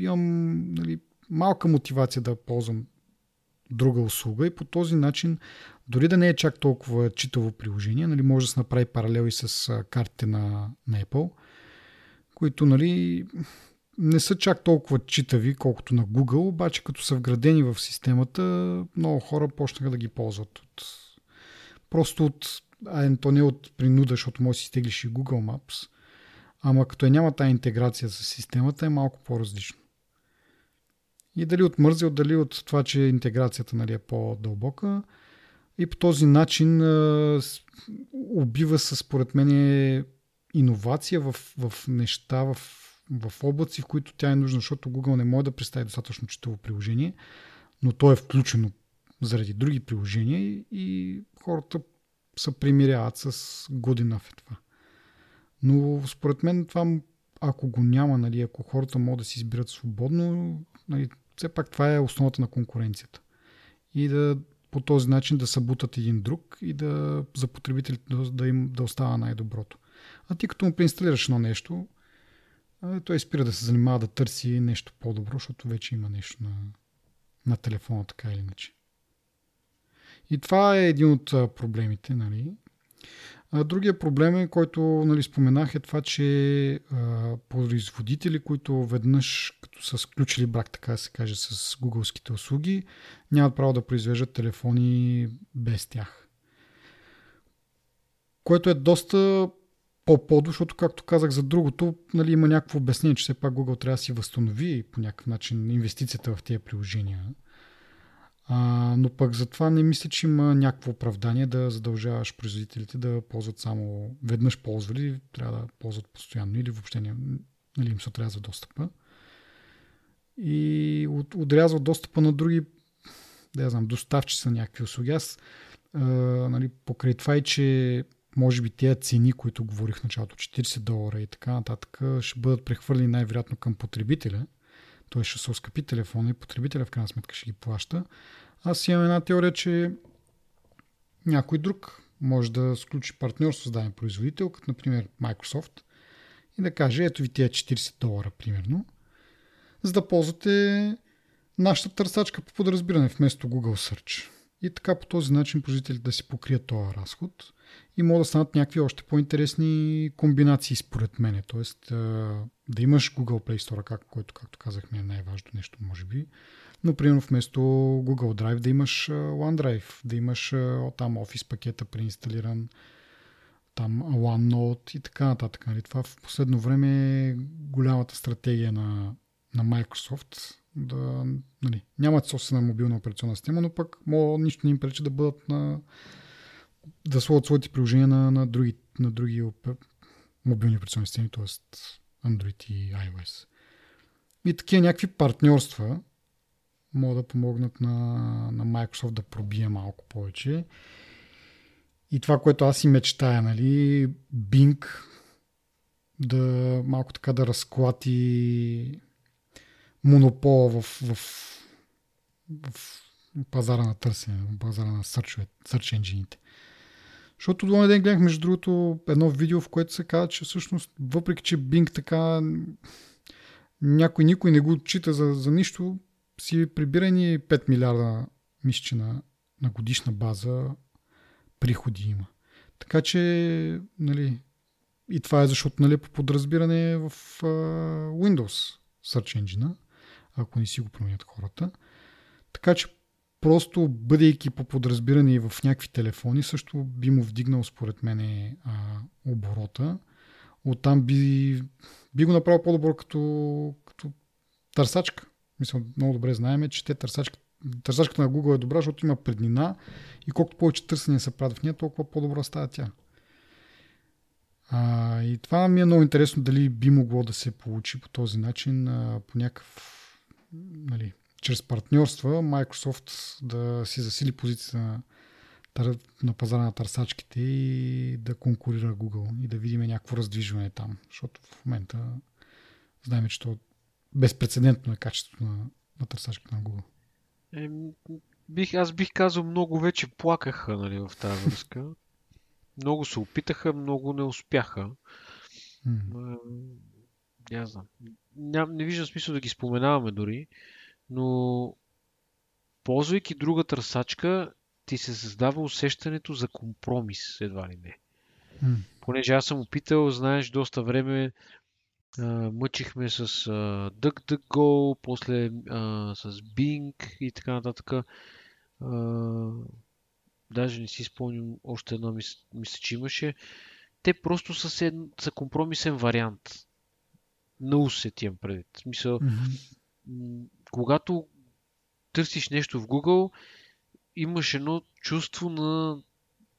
имам нали, малка мотивация да ползвам друга услуга и по този начин, дори да не е чак толкова читаво приложение, нали, може да се направи паралел и с картите на, на Apple, които нали, не са чак толкова читави, колкото на Google, обаче като са вградени в системата, много хора почнаха да ги ползват. От, просто от, а то не от принуда, защото може да си стеглиш и Google Maps, ама като е няма тази интеграция с системата, е малко по-различно. И дали от мързел, дали от това, че интеграцията нали, е по-дълбока. И по този начин а, убива се, според мен, иновация в, в неща, в, в облаци, в които тя е нужна, защото Google не може да представи достатъчно читаво приложение, но то е включено заради други приложения и, хората се примиряват с година в това. Но според мен това, ако го няма, нали, ако хората могат да си избират свободно, нали, все пак това е основата на конкуренцията. И да по този начин да събутат един друг и да за потребителите да, да им да остава най-доброто. А ти като му преинсталираш едно нещо, той спира да се занимава да търси нещо по-добро, защото вече има нещо на, на телефона, така или иначе. И това е един от проблемите. Нали? Другия проблем, е, който нали, споменах, е това, че производители, които веднъж като са сключили брак, така се каже, с гугълските услуги, нямат право да произвеждат телефони без тях. Което е доста по-подо, защото, както казах за другото, нали, има някакво обяснение, че все пак Google трябва да си възстанови по някакъв начин инвестицията в тези приложения. А, но пък затова не мисля, че има някакво оправдание да задължаваш производителите да ползват само веднъж ползвали, трябва да ползват постоянно или въобще не, нали, им се отрязва достъпа. И от, отрязва достъпа на други да я знам, доставчици на някакви услуги. Аз а, нали, покрай това и, че може би тези цени, които говорих в началото, 40 долара и така нататък, ще бъдат прехвърлени най-вероятно към потребителя. Той ще се оскъпи телефона и потребителя в крайна сметка ще ги плаща. Аз имам една теория, че някой друг може да сключи партньорство с даден производител, като например Microsoft, и да каже, ето ви тия 40 долара, примерно, за да ползвате нашата търсачка по подразбиране вместо Google Search. И така по този начин производителите да си покрият този разход и могат да станат някакви още по-интересни комбинации според мен. Тоест да имаш Google Play Store, как, който, както казахме, е най-важното нещо, може би. Но, примерно, вместо Google Drive да имаш OneDrive, да имаш там Office пакета преинсталиран. там OneNote и така нататък. Нали? Това в последно време е голямата стратегия на, на Microsoft да нали, нямат собствена мобилна операционна система, но пък мога, нищо не им пречи да бъдат на да сложат своите приложения на, на други, на други мобилни операционни системи, т.е. Android и iOS. И такива някакви партньорства могат да помогнат на, на Microsoft да пробие малко повече. И това, което аз и мечтая, нали, Bing да малко така да разклати монопола в, в, в пазара на търсене, пазара на search, search engine Защото до ден гледах, между другото, едно видео, в което се казва, че всъщност, въпреки че Bing така някой, никой не го отчита за, за нищо, си прибира ни 5 милиарда мисче на, на годишна база приходи има. Така че, нали, и това е защото, нали, по подразбиране в uh, Windows Search Engine, ако не си го променят хората. Така че просто бъдейки по подразбиране в някакви телефони, също би му вдигнал според мен оборота. Оттам би, би го направил по-добро като, като търсачка. Мисля, много добре знаеме, че те търсачка, търсачката на Google е добра, защото има преднина и колкото повече търсения се правят в нея, толкова по-добра става тя. А, и това ми е много интересно дали би могло да се получи по този начин, а, по някакъв, нали, чрез партньорства, Microsoft да си засили позицията на, на пазара на търсачките и да конкурира Google и да видим някакво раздвижване там. Защото в момента знаем, че то безпредседентно е качеството на, на търсачките на Google. Е, бих, аз бих казал, много вече плакаха нали, в тази връзка. Много се опитаха, много не успяха. Mm. Не знам. Ням, не виждам смисъл да ги споменаваме дори, но ползвайки друга търсачка, ти се създава усещането за компромис, едва ли не. Mm. Понеже аз съм опитал, знаеш, доста време а, мъчихме с а, DuckDuckGo, после а, с Bing и така нататък. А, даже не си спомням още едно, мисля, мисля че имаше. Те просто са, се, са компромисен вариант. На усет имам предвид. Смисъл, mm-hmm. Когато търсиш нещо в Google, имаш едно чувство на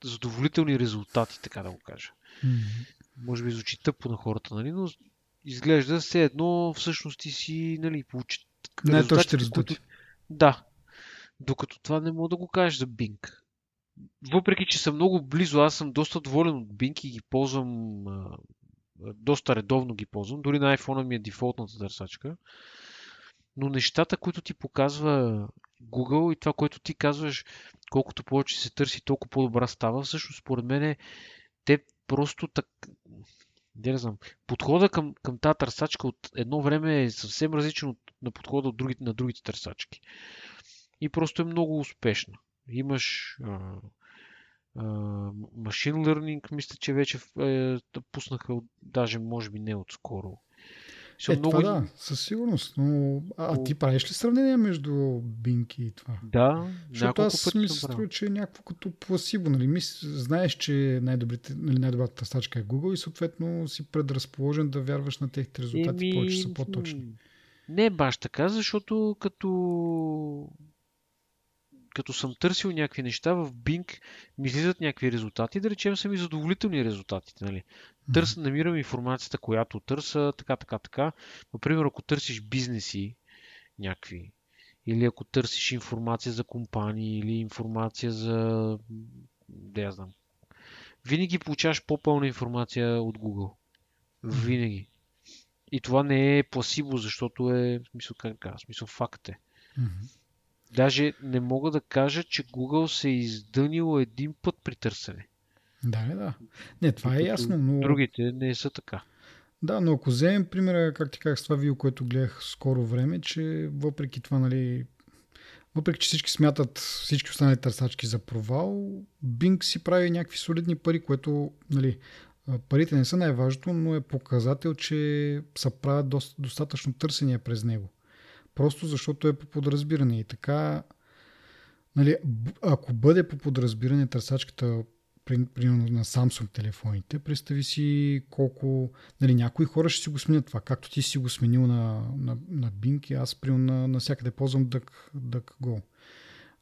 задоволителни резултати, така да го кажа. Mm-hmm. Може би звучи тъпо на хората, нали? но изглежда все едно всъщност ти си нали, получи не е точно резултати. Които... Да. Докато това не мога да го кажеш за Bing въпреки, че съм много близо, аз съм доста доволен от Bing и ги ползвам доста редовно ги ползвам. Дори на iPhone ми е дефолтната търсачка. Но нещата, които ти показва Google и това, което ти казваш, колкото повече се търси, толкова по-добра става, всъщност според мен те просто так... Не знам. Подхода към, към тази търсачка от едно време е съвсем различен от, на подхода от другите, на другите търсачки. И просто е много успешна. Имаш машин learning, мисля, че вече е, пуснаха, даже може би не отскоро. Е, много... това да, със сигурност. Но, а, а ти правиш ли сравнение между Bing и това? Да, Защото аз ми се струва, че е някакво като пласибо. Нали? Мис, знаеш, че нали, най-добрата стачка е Google и съответно си предразположен да вярваш на техните резултати, Еми... повече са по-точни. Не баш така, защото като като съм търсил някакви неща в Bing, ми излизат някакви резултати, да речем са ми задоволителни резултатите. Нали? Търс, намирам информацията, която търса, така, така, така. Например, ако търсиш бизнеси някакви, или ако търсиш информация за компании, или информация за... Да я знам. Винаги получаваш по-пълна информация от Google. Винаги. И това не е пласибо, защото е, в смисъл, как да смисъл, факт е. Mm-hmm. Даже не мога да кажа, че Google се е издънил един път при търсене. Да, да. Не, това е ясно, но... Другите не са така. Да, но ако вземем примера, как ти казах с това видео, което гледах скоро време, че въпреки това, нали, въпреки че всички смятат всички останали търсачки за провал, Bing си прави някакви солидни пари, което, нали, парите не са най-важното, но е показател, че са правят достатъчно търсения през него. Просто защото е по подразбиране. И така, нали, ако бъде по подразбиране търсачката примерно на Samsung телефоните, представи си колко... Нали, някои хора ще си го сменят това, както ти си го сменил на, на, на Bing и аз примерно на, навсякъде ползвам Duck, DuckGo.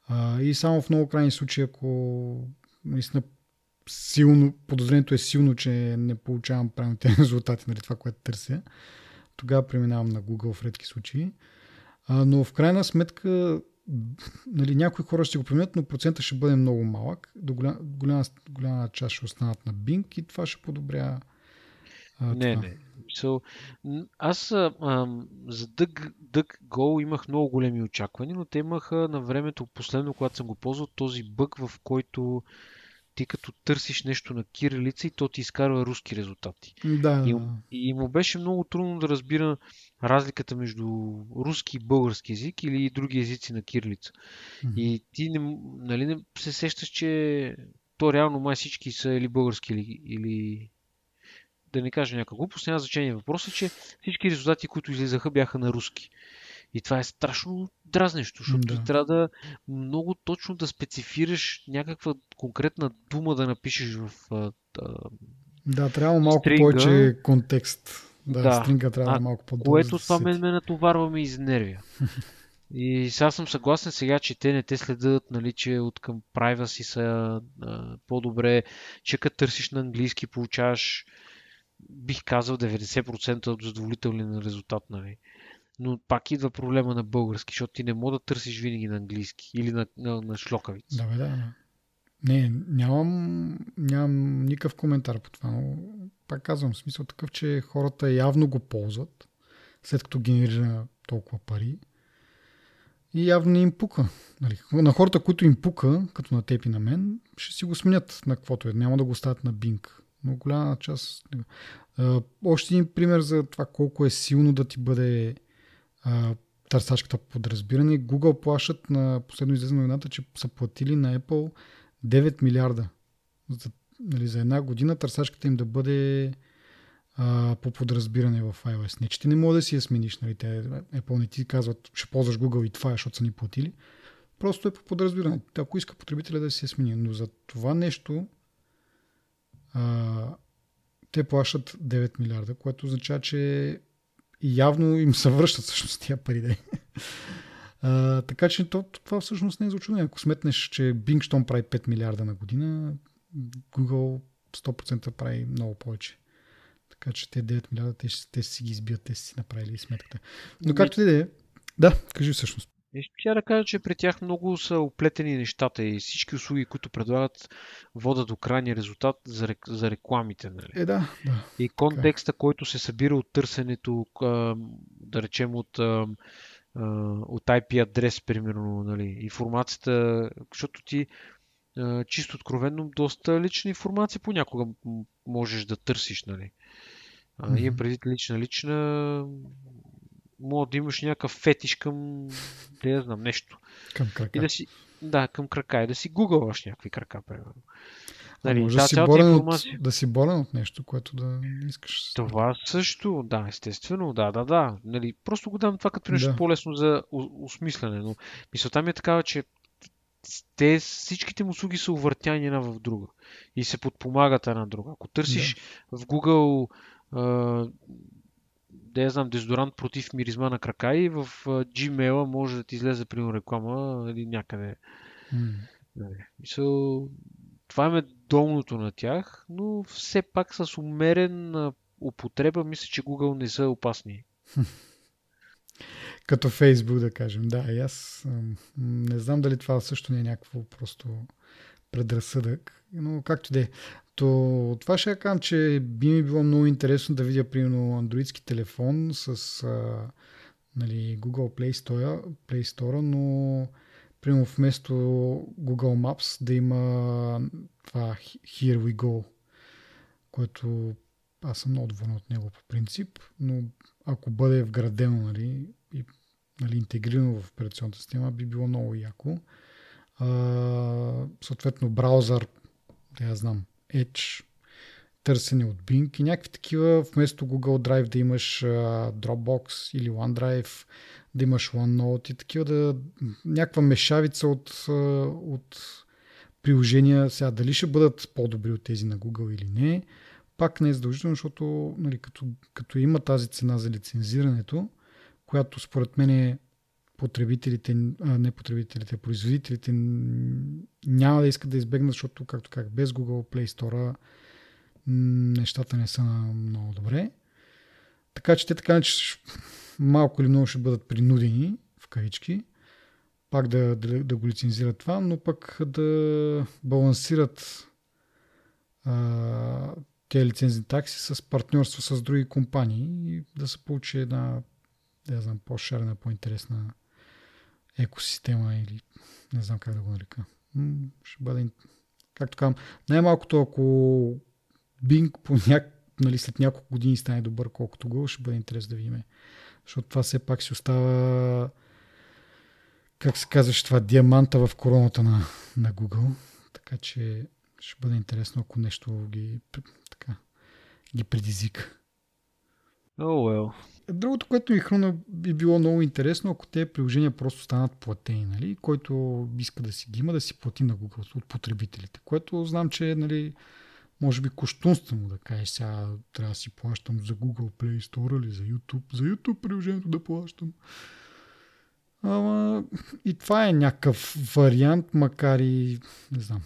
А, и само в много крайни случаи, ако наистина силно, подозрението е силно, че не получавам правилните резултати, нали, това, което търся, тогава преминавам на Google в редки случаи. А, но в крайна сметка нали, някои хора ще го променят, но процента ще бъде много малък. До голяма, голяма, голяма част ще останат на Bing и това ще подобря. А, не, това. не. So, аз а, за Duck, DuckGo имах много големи очаквания, но те имаха на времето, последно, когато съм го ползвал, този бък, в който ти като търсиш нещо на кирилица и то ти изкарва руски резултати. Да. И, и му беше много трудно да разбира разликата между руски и български език или други езици на кирилица. Mm-hmm. И ти не, нали, не се сещаш, че то реално май всички са или български или, или да не кажа някаква глупост, няма значение. Въпросът е, че всички резултати, които излизаха, бяха на руски. И това е страшно дразнещо, защото да. трябва да много точно да специфираш някаква конкретна дума да напишеш в. Да, трябва малко стринга. повече контекст. Да, да. стринга трябва а, малко по Което това ме, ме натоварва ме изнервя. И сега съм съгласен сега, че те не те следят, нали, че от към privacy са а, по-добре, че като търсиш на английски получаваш бих казал 90% от задоволителен резултат. Нали но пак идва проблема на български, защото ти не мога да търсиш винаги на английски или на, на, на шлокавица. Да, бе, да. Не, нямам, нямам никакъв коментар по това, но пак казвам, смисъл такъв, че хората явно го ползват, след като генерира толкова пари. И явно не им пука. Нали, на хората, които им пука, като на теб и на мен, ще си го сменят на каквото е. Няма да го стават на Bing. Но голяма част... още един пример за това колко е силно да ти бъде а, търсачката по подразбиране. Google плащат на последно излезе новината, че са платили на Apple 9 милиарда за, нали, за една година търсачката им да бъде а, по подразбиране в iOS. Не, че ти не мога да си я смениш. Нали, те, Apple не ти казват, ще ползваш Google и това, защото са ни платили. Просто е по подразбиране. Ако иска потребителя да си я смени. Но за това нещо а, те плащат 9 милиарда, което означава, че и явно им се връщат всъщност тия пари. Да. А, така че то, това всъщност не е за очудване. Ако сметнеш, че Bing щом прави 5 милиарда на година, Google 100% прави много повече. Така че те 9 милиарда, те, те си ги избият, те си направили сметката. Но както и да е, да, кажи всъщност. Ще да кажа, че при тях много са оплетени нещата и всички услуги, които предлагат, водят до крайния резултат за, за рекламите. Нали? Е, да, да. И контекста, който се събира от търсенето, да речем от, от IP адрес, примерно, нали? информацията, защото ти чисто откровенно доста лична информация понякога можеш да търсиш. Нали? Mm-hmm. Имам преди лична лична, мога да имаш някакъв фетиш към, да я знам, нещо. Към крака. И да си, да, към крака и да си гугълваш някакви крака, примерно. Нали, може да, си болен информация... от, да си болен от нещо, което да не искаш. Това също, да, естествено, да, да, да. Нали, просто го дам това като нещо да. по-лесно за осмислене, но мисълта ми е такава, че те, всичките му услуги са увъртяни една в друга и се подпомагат една друга. Ако търсиш да. в Google да я знам, дезодорант против миризма на крака и в Gmail може да ти излезе примерно реклама или някъде. Mm. So, това е долното на тях, но все пак с умерен употреба мисля, че Google не са опасни. Като Facebook, да кажем. Да, и аз не знам дали това също не е някакво просто предразсъдък, но както да е. То, това ще я кажам, че би ми било много интересно да видя, примерно, андроидски телефон с а, нали, Google Play Store, Play Store, но примерно вместо Google Maps да има това Here We Go, което аз съм много доволен от него по принцип, но ако бъде вградено нали, и нали, интегрирано в операционната система, би било много яко. Съответно, браузър, да я знам, Edge, търсене от Bing и някакви такива, вместо Google Drive да имаш Dropbox или OneDrive, да имаш OneNote и такива да някаква мешавица от, от приложения, сега дали ще бъдат по-добри от тези на Google или не, пак не е задължително, защото нали, като, като има тази цена за лицензирането, която според мен е потребителите, а не потребителите, производителите няма да искат да избегнат, защото, както как, без Google Play Store нещата не са много добре. Така че те така че малко или много ще бъдат принудени, в кавички, пак да, да, да го лицензират това, но пък да балансират а, тези лицензни такси с партньорство с други компании и да се получи една, да знам, по-шарена, по-интересна екосистема или не знам как да го нарека. Ще бъде, както казвам, най-малкото ако Bing по няк... нали, след няколко години стане добър колкото Google, ще бъде интересно да видим. Защото това все пак си остава как се казваш това, диаманта в короната на, на Google. Така че ще бъде интересно, ако нещо ги, така, ги предизвика. Oh, well. Другото, което ми хрумна би било много интересно, ако те приложения просто станат платени, нали? който иска да си ги има, да си плати на Google от потребителите, което знам, че нали, може би коштунствено да кажеш сега трябва да си плащам за Google Play Store или за YouTube. За YouTube приложението да плащам. Ама и това е някакъв вариант, макар и не знам,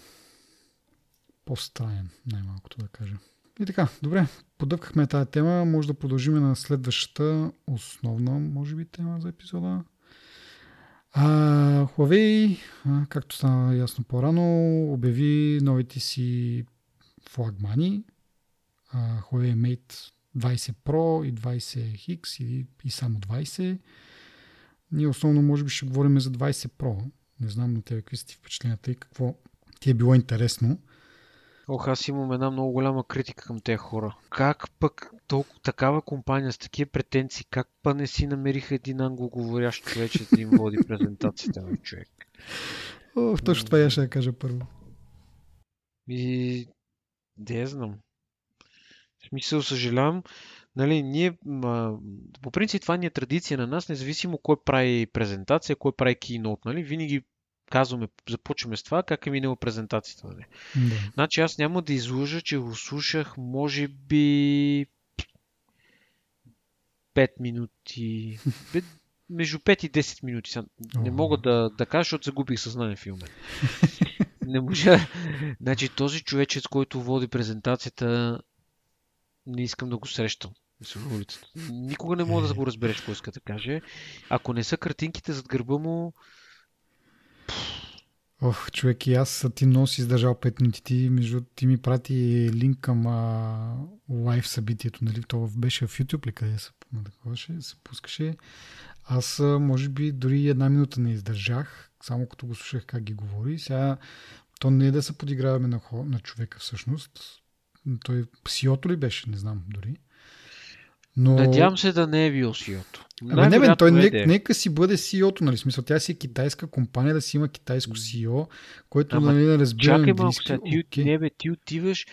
по-странен, най-малкото да кажа. И така, добре, подъвкахме тази тема, може да продължим на следващата основна, може би, тема за епизода. А, Huawei, както стана ясно по-рано, обяви новите си флагмани. А, Huawei Mate 20 Pro и 20 X и, и само 20. Ние основно може би ще говорим за 20 Pro. Не знам на тебе какви са ти впечатленията и какво ти е било интересно. Ох, аз имам една много голяма критика към тези хора. Как пък толкова такава компания с такива претенции, как па не си намериха един англоговорящ човече да им води презентацията на човек? О, точно това я ще я кажа първо. И... Не знам. В смисъл, съжалявам. Нали, ние, а, по принцип това ни е традиция на нас, независимо кой прави презентация, кой прави кейнот, нали, винаги казваме, започваме с това, как е минала презентацията. Нали. Да. Значи аз няма да излъжа, че го слушах, може би 5 минути, между 5 и 10 минути. Не мога да, да кажа, защото загубих съзнание в филма. Не може. Значи този човечец, който води презентацията, не искам да го срещам. Никога не мога да го разбереш какво иска да каже. Ако не са картинките зад гърба му... Ох, човек, и аз ти много си издържал 5 минути. Ти, между, ти ми прати линк към а, лайв събитието, нали? То беше в YouTube ли къде се, се, се пускаше. Аз, може би, дори една минута не издържах, само като го слушах как ги говори. Сега, то не е да се подиграваме на, на човека всъщност. Той сиото ли беше, не знам дори. Но... Надявам се да не е бил CEO-то. Ами не, бе, той не, е нека си бъде CEO-то, нали? Смисъл, тя си е китайска компания, да си има китайско CEO, който Ама, нали, не разбира чакай малко, сега, ти, okay. не, бе, ти отиваш,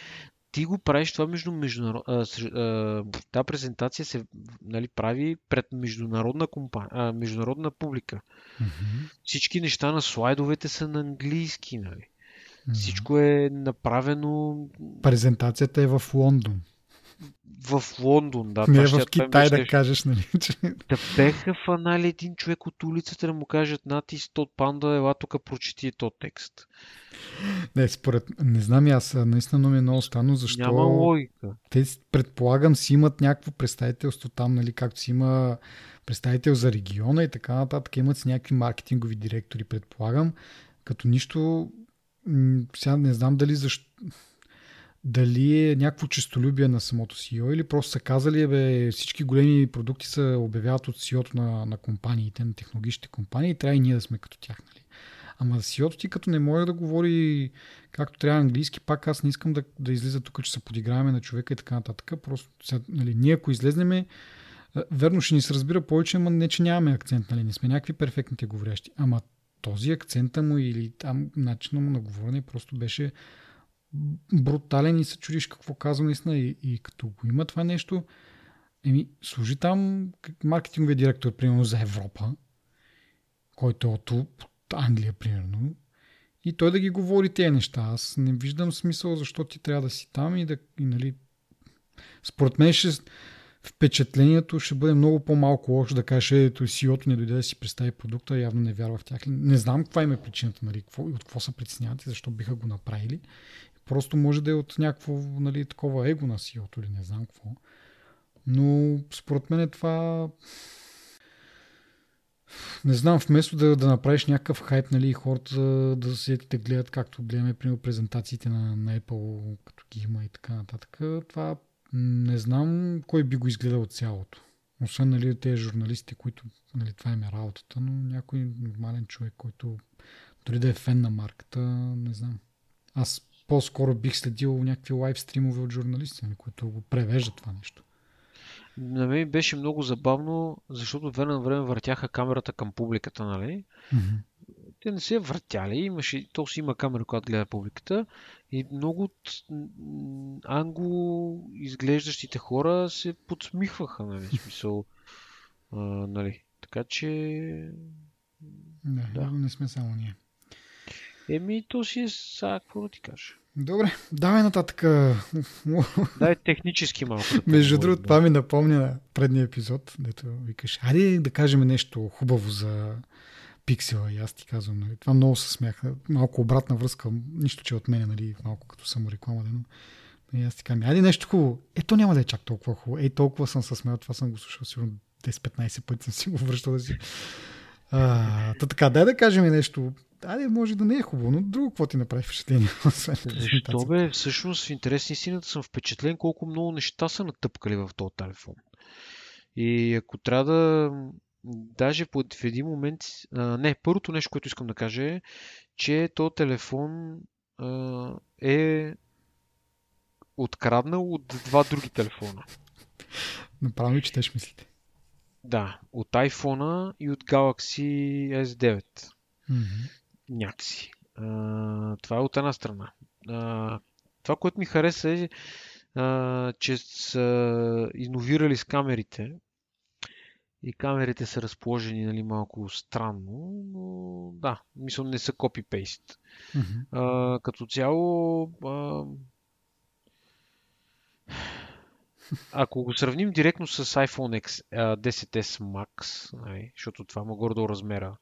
ти го правиш това между международ... Та презентация се нали, прави пред международна, компания, а, международна публика. Mm-hmm. Всички неща на слайдовете са на английски. Нали. Mm-hmm. Всичко е направено. Презентацията е в Лондон в Лондон, да. Не в Китай да кажеш, нали? Да беха фанали един човек от улицата да му кажат нати 100 панда, ела тук прочети то текст. Не, според... Не знам аз, наистина ми е много странно, защо... Няма логика. Те, предполагам, си имат някакво представителство там, нали, както си има представител за региона и така нататък, имат си някакви маркетингови директори, предполагам. Като нищо, сега не знам дали защо дали е някакво честолюбие на самото CEO или просто са казали, бе, всички големи продукти се обявяват от CEO-то на, на компаниите, на технологичните компании и трябва и ние да сме като тях. Нали? Ама CEO-то ти като не може да говори както трябва английски, пак аз не искам да, да излиза тук, че се подиграваме на човека и така нататък. Просто, нали, ние ако излезнеме, верно ще ни се разбира повече, ама не, че нямаме акцент, нали, не сме някакви перфектните говорящи. Ама този акцента му или там начинът му на говорене просто беше брутален и се чудиш какво казва наистина и, и като го има това нещо, еми, служи там маркетинговия директор, примерно за Европа, който е от Англия, примерно, и той да ги говори тези неща. Аз не виждам смисъл защо ти трябва да си там и да, и, нали, според мен ще, впечатлението ще бъде много по-малко лошо да кажеш, ето CEO-то не дойде да си представи продукта, явно не вярва в тях. Не знам каква им е причината, нали, какво, от какво са притесняват и защо биха го направили. Просто може да е от някакво нали, такова его на CEO-то или не знам какво. Но според мен е това не знам, вместо да, да направиш някакъв хайп, нали, хората да, да се те гледат, както гледаме, примерно, презентациите на, на Apple, като ги има и така нататък, това не знам кой би го изгледал цялото. Освен нали, тези журналисти, които нали, това им е работата, но някой нормален човек, който дори да е фен на марката, не знам. Аз по-скоро бих следил някакви лайв стримове от журналисти, нали, които го превеждат това нещо. На мен беше много забавно, защото време на време въртяха камерата към публиката, нали? Mm-hmm. Те не се въртяли, имаше, то си има камера, която гледа публиката и много от англо изглеждащите хора се подсмихваха, нали? Смисъл, а, нали? Така че... Не, да. не сме само ние. Еми, то си е са, какво да ти кажа. Добре, давай нататък. Дай технически малко. Да Между другото, това ми напомня на предния епизод, дето викаш, айде да кажем нещо хубаво за пиксела и аз ти казвам, нали, това много се смях. Малко обратна връзка, нищо, че от мен, нали, малко като самореклама, но и аз ти казвам, айде нещо хубаво. Ето няма да е чак толкова хубаво. Ей, толкова съм се смял, това съм го слушал сигурно 10-15 пъти съм си го връщал да си. А, та така, дай да кажем нещо. Айде, може да не е хубаво, но друго какво ти направи впечатление? Защо бе? Всъщност в интерес истината съм впечатлен колко много неща са натъпкали в този телефон. И ако трябва да даже в един момент... А, не, първото нещо, което искам да кажа е, че то телефон а, е откраднал от два други телефона. Направо ли четеш мислите? Да, от iPhone и от Galaxy S9. Mm-hmm. Някакси. А, това е от една страна. А, това, което ми хареса е, а, че са иновирали с камерите и камерите са разположени нали, малко странно, но да, мисля не са копипейст. Mm-hmm. като цяло, а, ако го сравним директно с iPhone X, а, 10s Max, нали, защото това има гордо размера,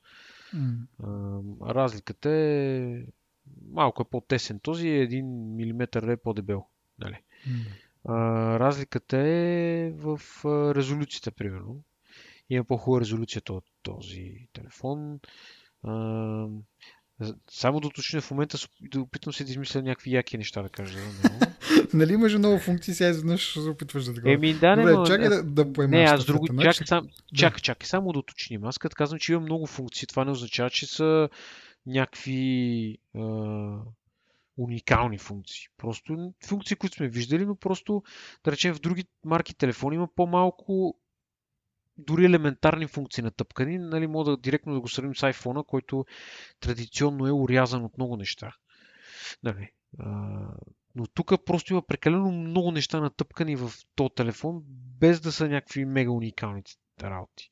а, разликата е малко е по-тесен. Този е 1 мм е по-дебел. Нали. А, разликата е в резолюцията, примерно. Има по-хубава резолюция от този телефон. А, само да уточня в момента, да опитвам се да измисля някакви яки неща да кажа. нали имаш много функции, сега изведнъж се опитваш да такова. Еми, да, не, Добре, чакай да, да поемаш. Не, аз друго, чакай, значи- сам, чакай, чакай, само да уточним. Аз като казвам, че има много функции, това не означава, че са някакви а, уникални функции. Просто функции, които сме виждали, но просто, да речем, в други марки телефони има по-малко дори елементарни функции на тъпкани, нали, мога да директно да го сравним с iPhone, който традиционно е урязан от много неща. Нали, а, но тук просто има прекалено много неща натъпкани в този телефон, без да са някакви мега уникални работи.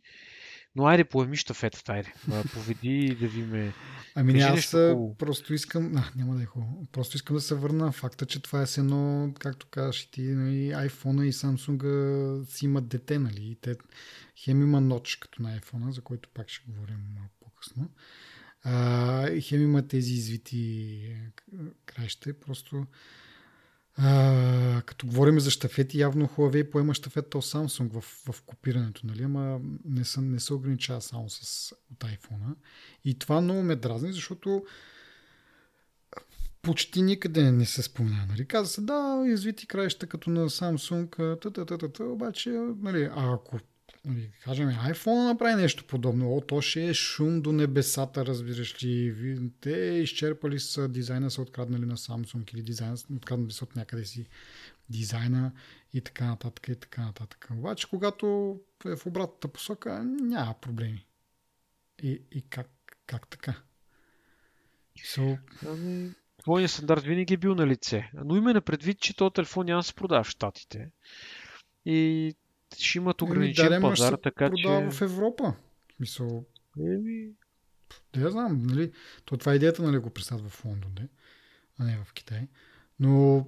Но айде, поеми щафетата, айде. Поведи да ви ме... Ами не, аз просто искам... А, няма да е хубаво. Просто искам да се върна на факта, че това е с едно, както казваш и ти, нали, iPhone и Samsung си имат дете, нали? И те хем има ноч като на iPhone, за който пак ще говорим малко по-късно. А, хем има тези извити краища. Просто а, като говорим за щафети, явно Huawei поема щафета от Samsung в, в копирането, нали? ама не, са, не се ограничава само с от iPhone. И това много ме дразни, защото почти никъде не се спомня. Нали? Каза се, да, извити краища като на Samsung, та-та-та-та, обаче, нали, а ако нали, кажем, iPhone направи нещо подобно. О, то ще е шум до небесата, разбираш ли. Те изчерпали с дизайна, са откраднали на Samsung или дизайна, откраднали са от някъде си дизайна и така нататък и така нататък. Обаче, когато е в обратната посока, няма проблеми. И, и как, как така? So... Ами, твоя стандарт винаги е бил на лице. Но има на предвид, че този телефон няма да се продава в Штатите. И ще имат ограничен Еми, пазар, така продава че... в Европа. Мисъл... Еми... да я знам, нали? То това е идеята, нали, го представят в Лондон, де, а не в Китай. Но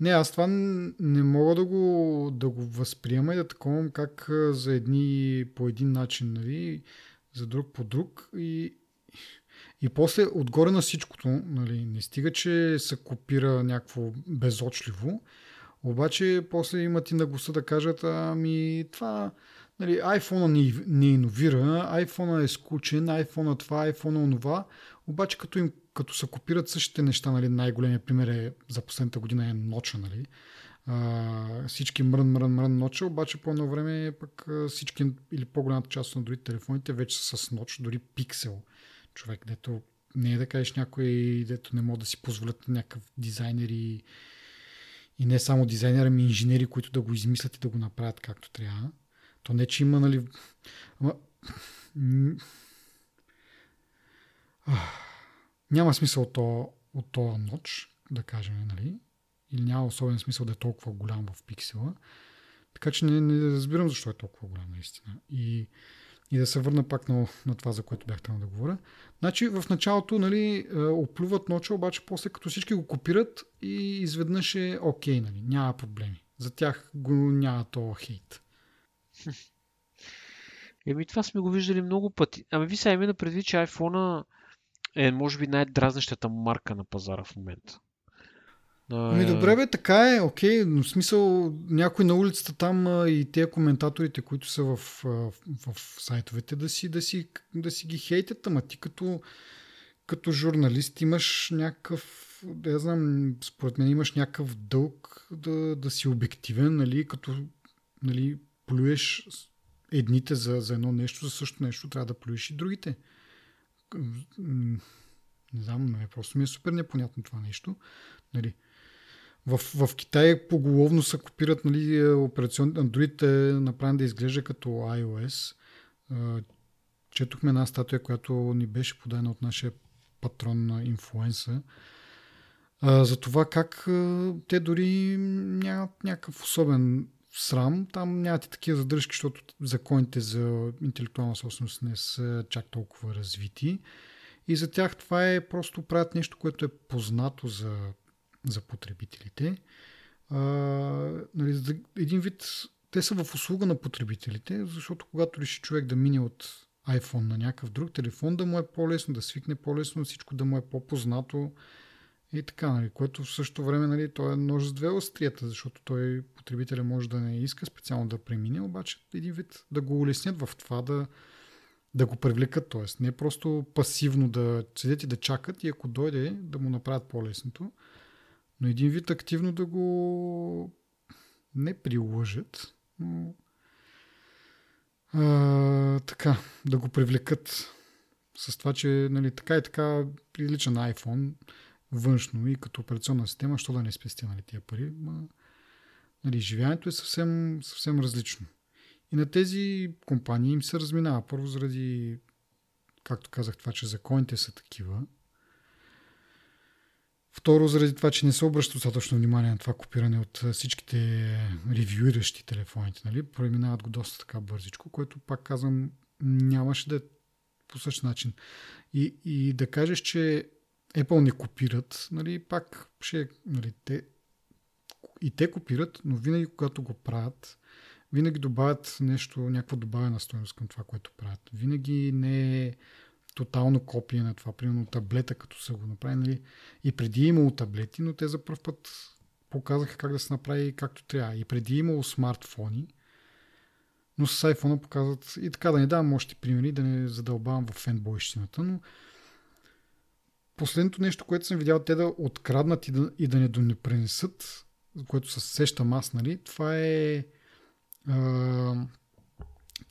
не, аз това не мога да го, да го възприема и да таковам как за едни по един начин, нали, за друг по друг и, и после отгоре на всичкото, нали, не стига, че се копира някакво безочливо, обаче после имат и наглостта да кажат, ами това, нали, iPhone не, не иновира, iPhone е скучен, iPhone това, iPhone онова, обаче като им като се копират същите неща, нали, най-големия пример е за последната година е ноча, нали. А, всички мрън, мрън, мрън ноча, обаче по едно време пък всички или по-голямата част на други телефоните вече са с ноч, дори пиксел. Човек, дето не е да кажеш някой, дето не могат да си позволят някакъв дизайнер и, и не само дизайнер, ами инженери, които да го измислят и да го направят както трябва. То не, че има, нали... Ама... Няма смисъл от, то, от този ноч, да кажем, нали? Или няма особен смисъл да е толкова голям в пиксела. Така че не, не разбирам защо е толкова голям наистина. И, и да се върна пак на, на това, за което бях там да говоря. Значи в началото нали, е, оплюват ноча, обаче после като всички го копират и изведнъж е окей, нали, няма проблеми. За тях го няма то хейт. Еми това сме го виждали много пъти. Ами ви сега именно предвид, че iPhone е може би най-дразнещата марка на пазара в момента. Ами добре бе, така е, окей, но в смисъл някой на улицата там и те коментаторите, които са в, в, в сайтовете, да си, да, си, да си ги хейтят, ама ти като, като журналист имаш някакъв, да я знам, според мен имаш някакъв дълг да, да си обективен, нали, като нали, плюеш едните за, за едно нещо, за също нещо трябва да плюеш и другите не знам, не, просто ми е супер непонятно това нещо. Нали. В, в Китай поголовно се копират нали, операционните Android е направен да изглежда като iOS. Четохме една статуя, която ни беше подадена от нашия патрон на инфлуенса. За това как те дори нямат някакъв особен срам. Там нямате такива задръжки, защото законите за интелектуална собственост не са чак толкова развити. И за тях това е просто правят нещо, което е познато за, за потребителите. А, нали, един вид, те са в услуга на потребителите, защото когато реши човек да мине от iPhone на някакъв друг телефон, да му е по-лесно, да свикне по-лесно, всичко да му е по-познато и така, нали, което в същото време нали, той е нож с две острията, защото той потребителя може да не иска специално да премине, обаче един вид да го улеснят в това да, да го привлекат, т.е. не просто пасивно да седят и да чакат и ако дойде да му направят по-лесното, но един вид активно да го не прилъжат, но а, така, да го привлекат с това, че нали, така и така прилича на iPhone, външно и като операционна система, що да не спести нали, тия пари. Ма, нали, живеенето е съвсем, съвсем различно. И на тези компании им се разминава. Първо заради, както казах, това, че законите са такива. Второ, заради това, че не се обръща достатъчно внимание на това копиране от всичките ревюиращи телефоните. Нали? Преминават го доста така бързичко, което, пак казвам, нямаше да е по същия начин. И, и да кажеш, че Apple не копират, нали, пак ще, нали, те, и те копират, но винаги когато го правят, винаги добавят нещо, някаква добавена стоеност към това, което правят. Винаги не е тотално копие на това. Примерно таблета, като са го направили. Нали? И преди е имало таблети, но те за първ път показаха как да се направи както трябва. И преди е имало смартфони, но с iPhone показват и така да не давам още примери, да не задълбавам в фенбойщината, но последното нещо, което съм видял те да откраднат и да, и да не донепренесат, което се сещам аз, нали, това е а,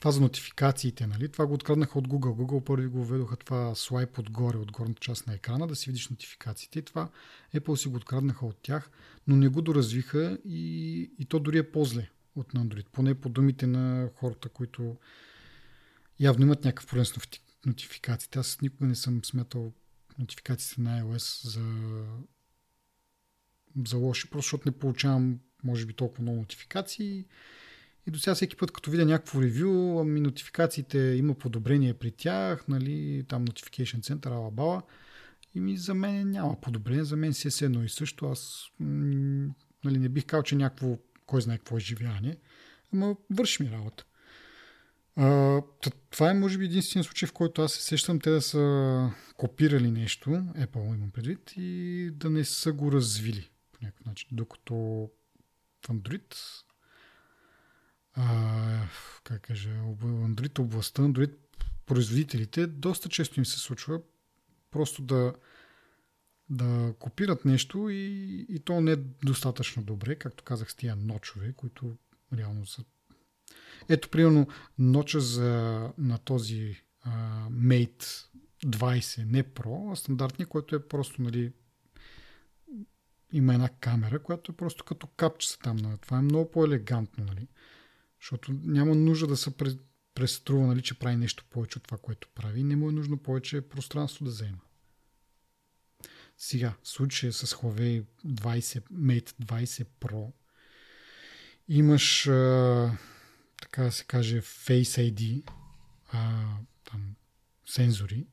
това за нотификациите, нали? Това го откраднаха от Google. Google първи го введоха това слайп отгоре, от горната част на екрана, да си видиш нотификациите. И това Apple си го откраднаха от тях, но не го доразвиха и, и то дори е по-зле от Android. Поне по думите на хората, които явно имат някакъв проблем с нотификациите. Аз никога не съм смятал нотификациите на iOS за, за лоши, просто защото не получавам може би толкова много нотификации И до сега всеки път, като видя някакво ревю, ами нотификациите има подобрение при тях, нали, там Notification Center, алабала. И ми за мен няма подобрение, за мен си е едно и също. Аз нали, не бих казал, че някакво, кой знае какво е живеяние, ама върши ми работа. А, това е, може би, единствения случай, в който аз се сещам те да са копирали нещо, Apple имам предвид, и да не са го развили по някакъв начин. Докато в Android, а, как кажа, Android областта, Android производителите, доста често им се случва просто да, да копират нещо и, и то не е достатъчно добре, както казах с тия ночове, които реално са ето, примерно, ноча за, на този а, Mate 20, не Pro, а стандартния, който е просто, нали, има една камера, която е просто като капче там. Нали. Това е много по-елегантно, нали? Защото няма нужда да се преструва, нали, че прави нещо повече от това, което прави. Не му е нужно повече пространство да взема. Сега, случая с Huawei 20, Mate 20 Pro, имаш а, така да се каже, Face ID, а, там, сензори,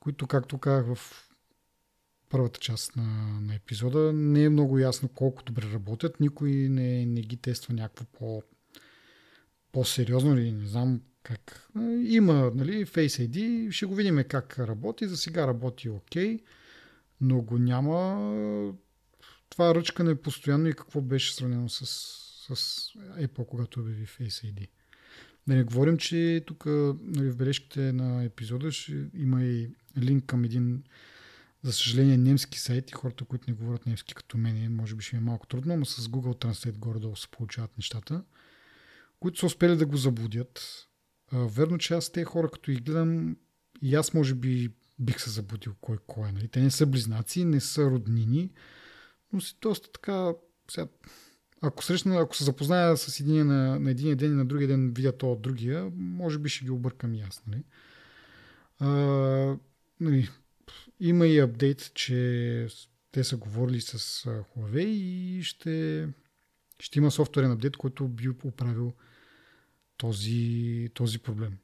които, както казах в първата част на, на епизода, не е много ясно колко добре работят. Никой не, не ги тества някакво по, по-сериозно или не знам как. Има нали, Face ID, ще го видим как работи. За сега работи окей, но го няма това ръчкане постоянно и какво беше сравнено с с Apple, когато обяви Face ID. Да не говорим, че тук нали, в бележките на епизода ще има и линк към един, за съжаление, немски сайт и хората, които не говорят немски като мен, може би ще е малко трудно, но с Google Translate горе-долу се получават нещата, които са успели да го заблудят. А, верно, че аз те хора, като ги гледам, и аз може би бих се забудил кой кой е. Нали? Те не са близнаци, не са роднини, но си доста така... Сега, ако срещна, ако се запозная с един на, на един ден и на другия ден видя то от другия, може би ще ги объркам и аз. Нали? А, нали, има и апдейт, че те са говорили с Huawei и ще, ще има софтуерен апдейт, който би оправил този, този проблем.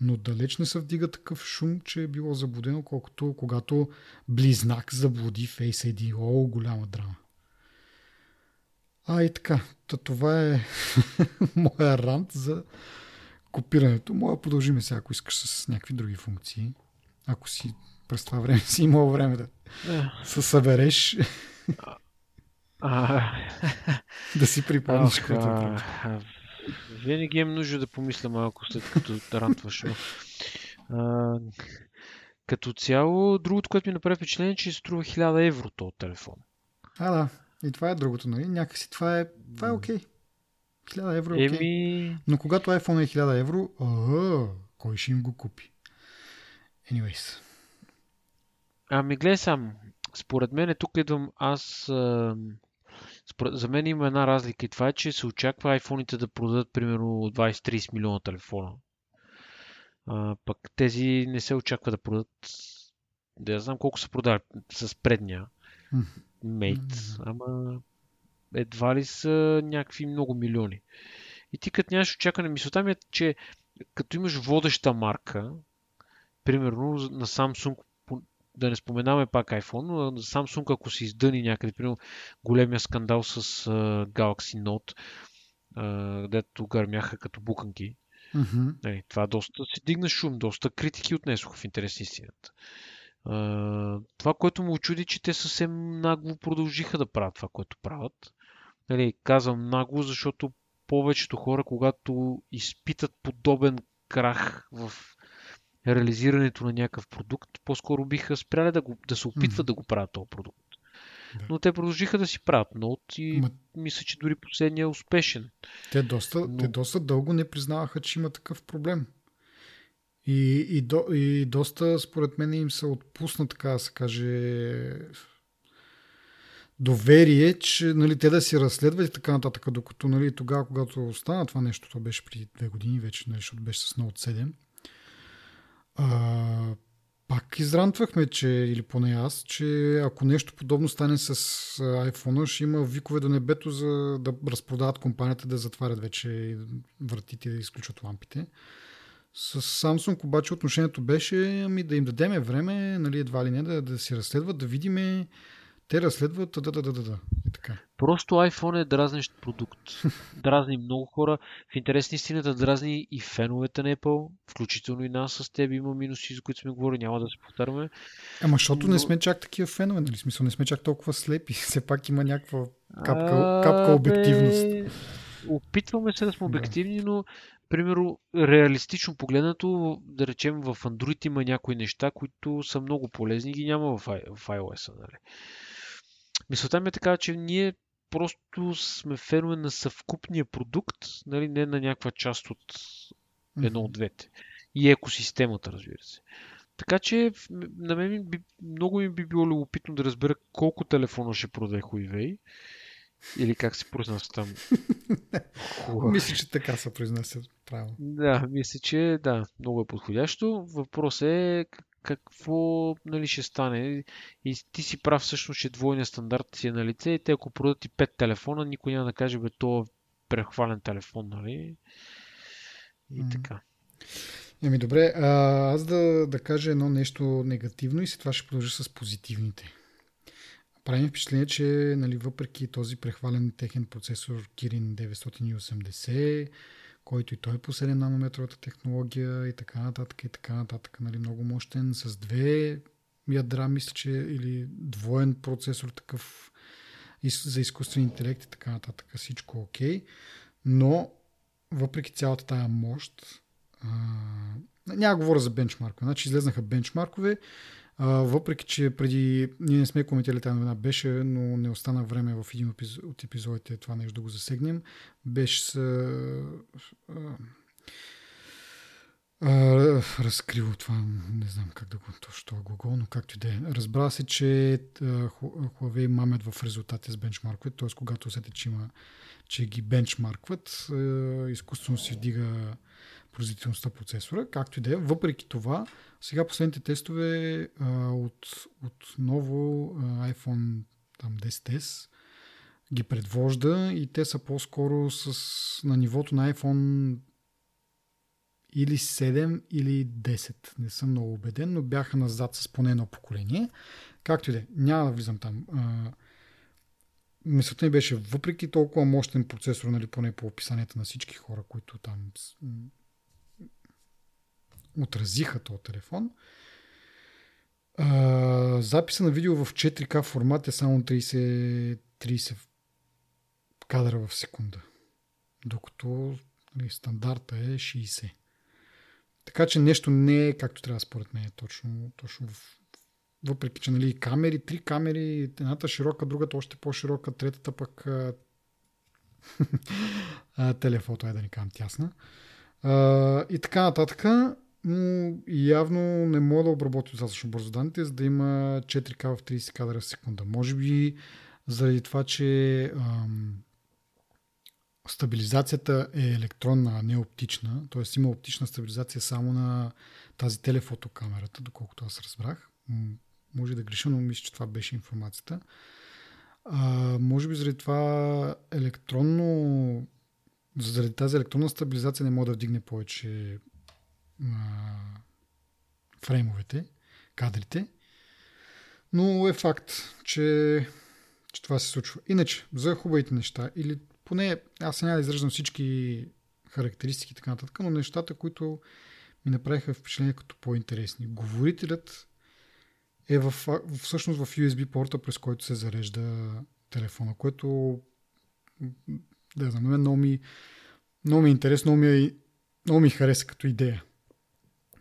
Но далеч не се вдига такъв шум, че е било заблудено, колкото когато близнак заблуди Face ID. О, голяма драма. А и така, това е моя рант за копирането. Мога продължим сега, ако искаш с някакви други функции. Ако си през това време си имал време да се събереш. да си припомниш какво е Винаги имам нужда да помисля малко след като рантваш. като цяло, другото, което ми направи впечатление, е, че струва 1000 евро този телефон. А, да. И това е другото, нали? Някакси това е, това е окей. Okay. 1000 евро е окей. Okay. Но когато iPhone е 1000 евро, а, кой ще им го купи? Anyways. Ами гледай сам. Според мен тук идвам аз... А... Според... За мен има една разлика и това е, че се очаква iPhone-ите да продадат примерно 20-30 милиона телефона. А, пък тези не се очаква да продадат да я знам колко са продали с предния. Mm-hmm. ама едва ли са някакви много милиони. И ти като нямаш очакване, мисълта ми е, че като имаш водеща марка, примерно на Samsung, да не споменаваме пак iPhone, на Samsung, ако се издъни някъде, примерно големия скандал с uh, Galaxy Note, uh, дето гърмяха като буканки, mm-hmm. нали, това доста се дигна шум, доста критики отнесоха в интерес истината това, което му очуди, че те съвсем нагло продължиха да правят това, което правят. Нали, казвам нагло, защото повечето хора, когато изпитат подобен крах в реализирането на някакъв продукт, по-скоро биха спряли да, го, да се опитват mm-hmm. да го правят този продукт. Да. Но те продължиха да си правят ноут и Ма... мисля, че дори последния е успешен. Те доста, Но... те доста дълго не признаваха, че има такъв проблем. И, и, до, и доста, според мен, им се отпусна, така да се каже, доверие, че нали, те да си разследват и така нататък, докато нали, тогава, когато стана това нещо, това беше преди две години вече, нали, защото беше с Note 7, а, пак изрантвахме, че, или поне аз, че ако нещо подобно стане с iPhone, ще има викове до небето за да разпродават компанията, да затварят вече вратите и да изключват лампите. С Samsung обаче отношението беше ами, да им дадеме време, нали, едва ли не, да, да си разследват, да видиме те разследват, да, да, да, да, да. И така. Просто iPhone е дразнещ продукт. Дразни много хора. В интерес на истината дразни и феновете на Apple, включително и нас с теб има минуси, за които сме говорили, няма да се повтаряме. Ама защото Но... не сме чак такива фенове, нали? Смисъл, не сме чак толкова слепи. Все пак има някаква капка, капка обективност. Опитваме се да сме обективни, но примерно, реалистично погледнато, да речем в Android има някои неща, които са много полезни и ги няма в iOS. Нали? Мисълта ми е така, че ние просто сме фенове на съвкупния продукт, нали, не на някаква част от едно от двете. И екосистемата, разбира се. Така че на мен би, много ми би било любопитно да разбера колко телефона ще продаде Huawei. Или как се произнася там? мисля, че така се произнася правилно. Да, мисля, че да, много е подходящо. Въпросът е какво нали, ще стане. И ти си прав всъщност, че двойния стандарт си е на лице и те ако продадат и пет телефона, никой няма да каже, бе, то е прехвален телефон, нали? И така. Еми добре, а, аз да, да кажа едно нещо негативно и след това ще продължа с позитивните. Прави впечатление, че нали, въпреки този прехвален техен процесор Kirin 980, който и той е по 7 нанометровата технология и така нататък и така нататък. Нали, много мощен, с две ядра, мисля, че или двоен процесор такъв за изкуствен интелект и така нататък. Всичко окей. Okay. Но въпреки цялата тая мощ, а, няма говоря за бенчмаркове. Значи излезнаха бенчмаркове, а, въпреки, че преди ние не сме коментирали тази новина, беше, но не остана време в един от епизодите това нещо да го засегнем. Беше с, а, това, не знам как да го точно Google, но както и да е. Разбра се, че Huawei мамят в резултати с бенчмарковете, т.е. когато усетят, че, има, че ги бенчмаркват, изкуствено си вдига производителността процесора, както и да е. Въпреки това, сега последните тестове а, от, от ново а, iPhone там 10s ги предвожда и те са по-скоро с, на нивото на iPhone или 7 или 10. Не съм много убеден, но бяха назад с поне едно поколение. Както и да е, няма да влизам там. А, мисълта ми беше, въпреки толкова мощен процесор, нали, поне по описанията на всички хора, които там отразиха този телефон. А, записа на видео в 4К формат е само 30, 30 кадра в секунда. Докато нали, стандарта е 60. Така че нещо не е както трябва според мен точно, точно в, въпреки, че нали, камери, три камери, едната широка, другата още по-широка, третата пък телефото е да ни кажем тясна. И така нататък но явно не мога да обработи достатъчно бързо данните, за да има 4К в 30 кадра в секунда. Може би заради това, че ам, стабилизацията е електронна, а не оптична, т.е. има оптична стабилизация само на тази телефотокамерата, доколкото аз разбрах. Може да греша, но мисля, че това беше информацията. А, може би заради това електронно заради тази електронна стабилизация не мога да вдигне повече фреймовете, кадрите. Но е факт, че, че това се случва. Иначе, за хубавите неща, или поне аз няма да израждам всички характеристики и така нататък, но нещата, които ми направиха впечатление като по-интересни. Говорителят е в, всъщност в USB порта, през който се зарежда телефона, което да знам, много ми, много ми е интересно, много ми, много ми хареса като идея.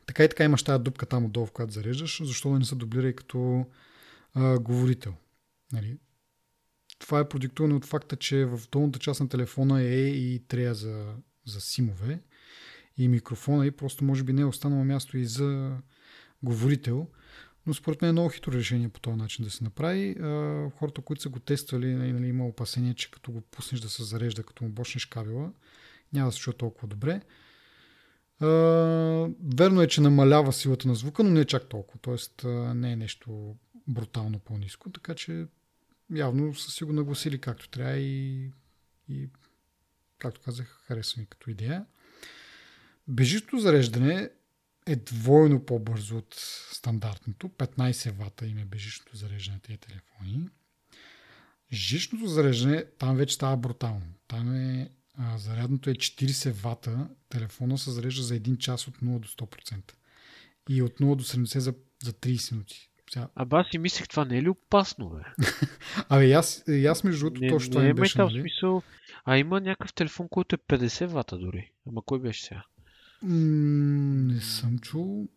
Така и така имаш тази дупка там отдолу, в която зареждаш, защо да не се дублира и като а, говорител. Нали? Това е продиктувано от факта, че в долната част на телефона е и трея за, за симове и микрофона и просто може би не е останало място и за говорител. Но според мен е много хитро решение по този начин да се направи. Хората, които са го тествали, нали, нали, има опасение, че като го пуснеш да се зарежда, като му бочнеш кабела, няма да се чува толкова добре. Верно е, че намалява силата на звука, но не е чак толкова. Тоест не е нещо брутално по-низко, така че явно са си го нагласили както трябва и, и както казах, харесва ми като идея. Бежито зареждане е двойно по-бързо от стандартното. 15 вата има бежичното зареждане на тези телефони. Жичното зареждане там вече става брутално. Там е а, зарядното е 40 вата. Телефона се зарежда за 1 час от 0 до 100%. И от 0 до 70 за, за 30 минути. Сега... Абе аз си мислех, това не е ли опасно, бе? Абе, аз, аз между другото точно не, не е беше, нали? смисъл. А има някакъв телефон, който е 50 вата дори. Ама кой беше сега? М- не съм чул.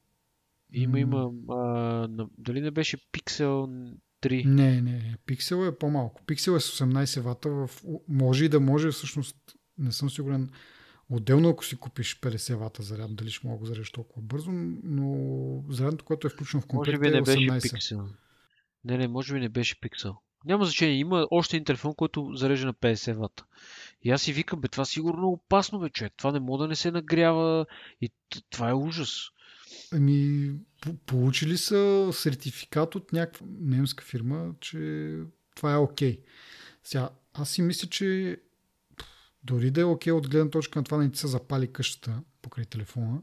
Има, има. А, дали не беше Pixel 3? Не, не. Pixel е по-малко. Pixel е с 18 вата. В... Може и да може, всъщност, не съм сигурен. Отделно, ако си купиш 50 вата заряд, дали ще мога да го зарежеш толкова бързо, но зарядното, което е включено в комплект може би не е 18. беше Pixel. Не, не, може би не беше Pixel. Няма значение. Има още един телефон, който зарежда на 50 вата. И аз си викам, бе, това сигурно е опасно, бе, човек. Това не може да не се нагрява. И това е ужас. Ами, получили са сертификат от някаква немска фирма, че това е окей. Okay. Сега, аз си мисля, че дори да е окей okay от гледна точка на това да не ти се запали къщата покрай телефона,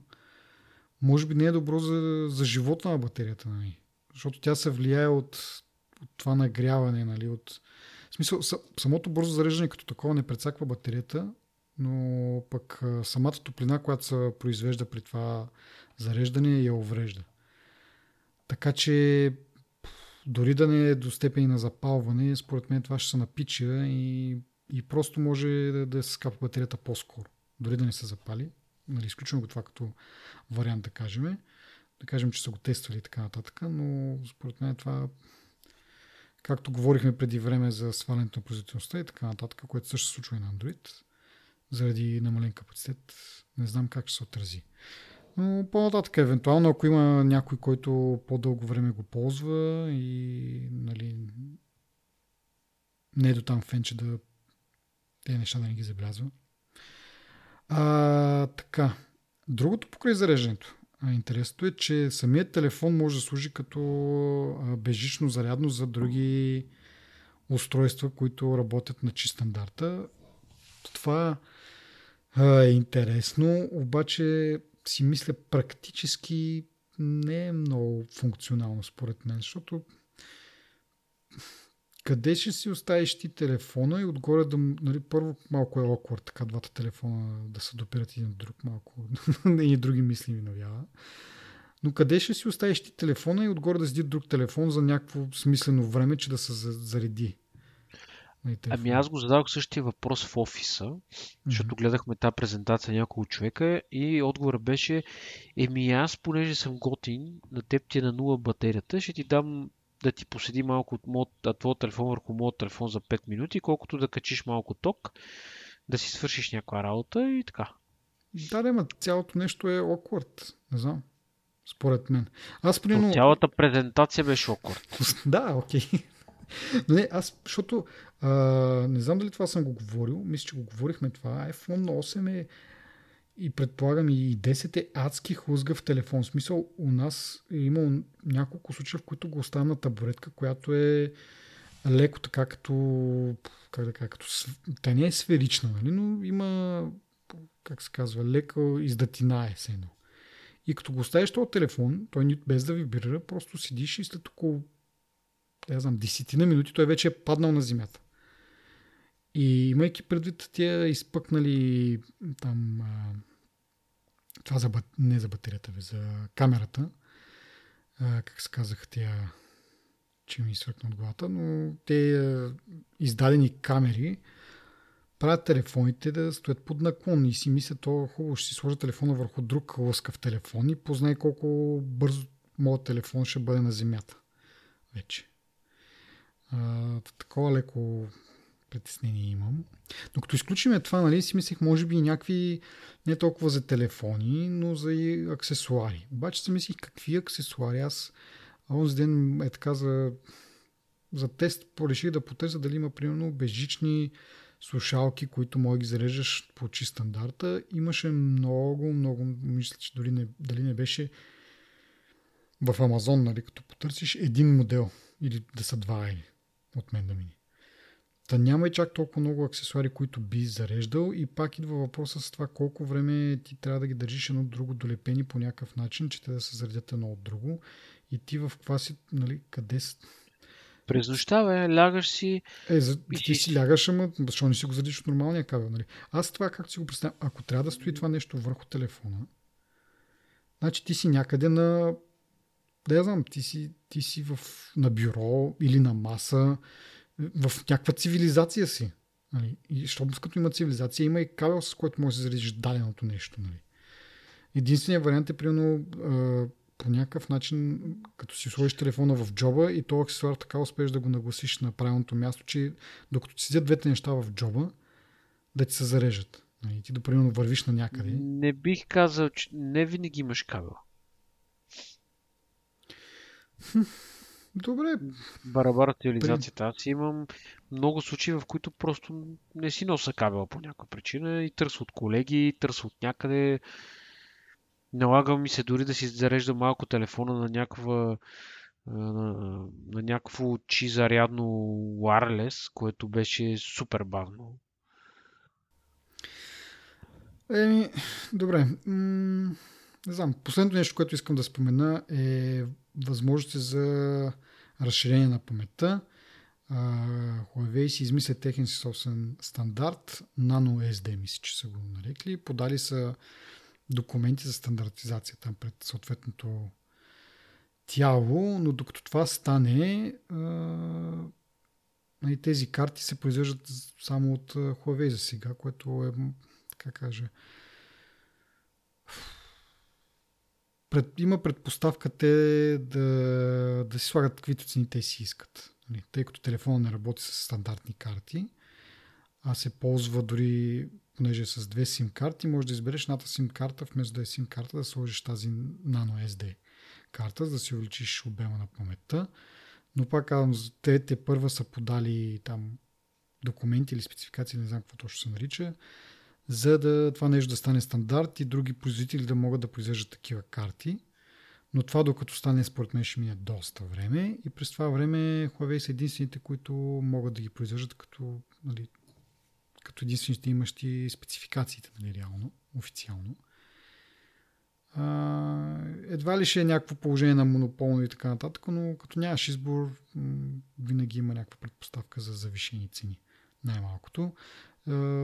може би не е добро за, за живота на батерията. Нали? Защото тя се влияе от, от това нагряване, нали? от, в смисъл, самото бързо зареждане като такова не прецаква батерията, но пък самата топлина, която се произвежда при това зареждане, я уврежда. Така че дори да не е до степени на запалване, според мен това ще се напича и, и просто може да, да се скапа батерията по-скоро. Дори да не се запали. Нали, изключвам го това като вариант да кажем. Да кажем, че са го тествали и така нататък, но според мен това както говорихме преди време за свалянето на производителността и така нататък, което също се случва и на Android, заради намален капацитет, не знам как ще се отрази. Но по-нататък, евентуално, ако има някой, който по-дълго време го ползва и нали, не е до там фенче да тези неща да не ги забелязва. А, така. Другото покрай зареждането. Интересното е, че самият телефон може да служи като бежично зарядно за други устройства, които работят на чист стандарта. Това е интересно, обаче си мисля практически не е много функционално според мен, защото къде ще си оставиш ти телефона и отгоре да... Нали, първо малко е awkward, така двата телефона да се допират един от друг малко. и други мисли ми навява. Но къде ще си оставиш ти телефона и отгоре да седи друг телефон за някакво смислено време, че да се зареди? Нали, ами аз го задавах същия въпрос в офиса, mm-hmm. защото гледахме тази презентация няколко човека и отговорът беше еми аз, понеже съм готин, на теб ти е на нула батерията, ще ти дам да ти поседи малко от моят, твоя телефон върху моят телефон за 5 минути, колкото да качиш малко ток, да си свършиш някаква работа и така. Да, да, цялото нещо е awkward. Не знам. Според мен. Аз примерно... Цялата презентация беше awkward. да, окей. Okay. Но не, аз, защото а, не знам дали това съм го говорил, мисля, че го говорихме това. iPhone 8 е и предполагам и 10 е адски хлъзгав телефон. В смисъл, у нас е имал няколко случая, в които го оставя на табуретка, която е леко така като, как да кажа, като, тя не е сферична, нали, но има, как се казва, леко издатина е сено. И като го оставиш този телефон, той без да вибрира, просто седиш и след около, не знам, десетина минути той вече е паднал на земята. И имайки предвид тия изпъкнали там това за, не за батерията, бе, за камерата. А, как се казаха тия, че ми свъркна от главата, но те издадени камери правят телефоните да стоят под наклон и си мислят, то хубаво, ще си сложа телефона върху друг лъскав телефон и познай колко бързо моят телефон ще бъде на земята. Вече. А, такова леко притеснение имам. Но като изключиме това, нали, си мислех, може би някакви не толкова за телефони, но за и аксесуари. Обаче си мислих какви аксесуари. Аз онзи ден е така за, за тест пореших да потърся дали има примерно безжични слушалки, които може ги зареждаш по чист стандарта. Имаше много, много, мисля, че дори не, дали не беше в Амазон, нали, като потърсиш един модел или да са два или от мен да мини. Та няма и чак толкова много аксесуари, които би зареждал. И пак идва въпроса с това колко време ти трябва да ги държиш едно от друго долепени по някакъв начин, че те да се заредят едно от друго. И ти в каква си, нали, къде си... През нощта, бе, лягаш си... Е, за, ти си лягаш, ама защо не си го заредиш от нормалния кабел, нали? Аз това как си го представям, ако трябва да стои това нещо върху телефона, значи ти си някъде на да я знам, ти си, ти си в, на бюро или на маса, в някаква цивилизация си. Нали? И защото като има цивилизация, има и кабел, с който можеш да заредиш даденото нещо. Нали? Единственият вариант е, примерно, по някакъв начин, като си сложиш телефона в джоба и този аксесуар така успееш да го нагласиш на правилното място, че докато ти седят двете неща в джоба, да ти се зарежат. Нали? Ти да примерно вървиш на някъде. Не бих казал, че не винаги имаш кабел. Добре. Барабара реализацията. Аз имам много случаи, в които просто не си носа кабела по някаква причина и търся от колеги, търся от някъде. Налага ми се дори да си зарежда малко телефона на някаква на, на някакво чи зарядно wireless, което беше супер бавно. Еми, добре. М- не знам. Последното нещо, което искам да спомена е възможности за разширение на паметта. Huawei си измисля техен си собствен стандарт, Nano SD, мисля, че са го нарекли. Подали са документи за стандартизация там пред съответното тяло, но докато това стане, тези карти се произвеждат само от Huawei за сега, което е, така кажа, пред, има предпоставка те да, да си слагат каквито цени те си искат. Нали, тъй като телефона не работи с стандартни карти, а се ползва дори, понеже е с две сим карти, може да избереш едната сим карта, вместо да е сим карта, да сложиш тази Nano SD карта, за да си увеличиш обема на паметта. Но пак казвам, те, те първа са подали там документи или спецификации, не знам какво точно се нарича, за да това нещо да стане стандарт и други производители да могат да произвеждат такива карти. Но това докато стане, според мен, ще мине доста време и през това време Huawei са единствените, които могат да ги произвеждат като, нали, като единствените имащи спецификациите, нали, реално, официално. А, едва ли ще е някакво положение на монополно и така нататък, но като нямаш избор, винаги има някаква предпоставка за завишени цени. Най-малкото.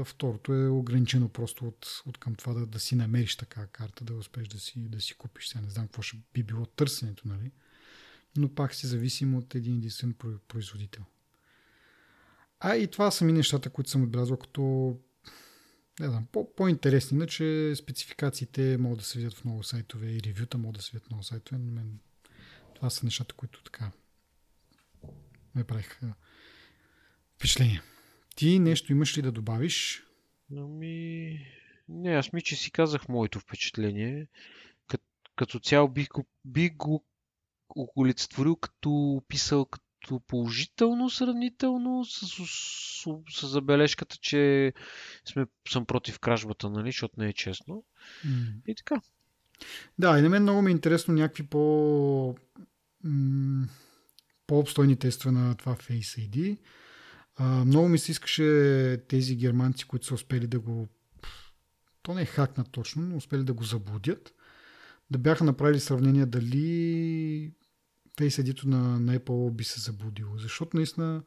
Второто е ограничено просто от, от към това да, да си намериш така карта, да успеш да си, да си купиш. Сега не знам какво ще би било търсенето, нали? Но пак си зависим от един единствен производител. А и това са ми нещата, които съм отбелязал като не знам, по- по-интересни, иначе спецификациите могат да се видят в много сайтове и ревюта могат да се видят в много сайтове, но мен това са нещата, които така ме правиха впечатление. Ти нещо имаш ли да добавиш? Ами... Не, аз ми, че си казах моето впечатление. Кът, като цяло бих го, бих го олицетворил като описал като положително сравнително с, с, с, с забележката, че сме, съм против кражбата, нали, защото не е честно. Mm. И така. Да, и на мен много ми е интересно някакви по по-обстойни тестове на това Face ID. Много ми се искаше тези германци, които са успели да го то не е хакнат точно, но успели да го заблудят, да бяха направили сравнение дали Face id на, на Apple би се заблудило. Защото наистина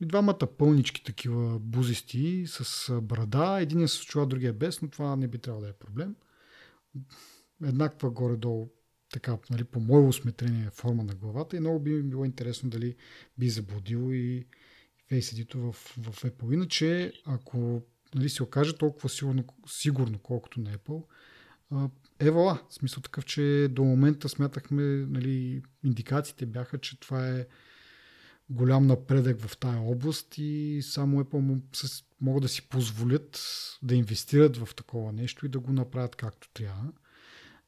и двамата пълнички такива бузисти с брада, един е с чула, другия без, но това не би трябвало да е проблем. Еднаква горе-долу така, нали, по мое усметрение форма на главата и много би ми било интересно дали би заблудил и Face ID в, в Apple. Иначе, ако нали, се окаже толкова сигурно, сигурно колкото на Apple, евала. В смисъл такъв, че до момента смятахме, нали, индикациите бяха, че това е голям напредък в тая област и само Apple могат да си позволят да инвестират в такова нещо и да го направят както трябва.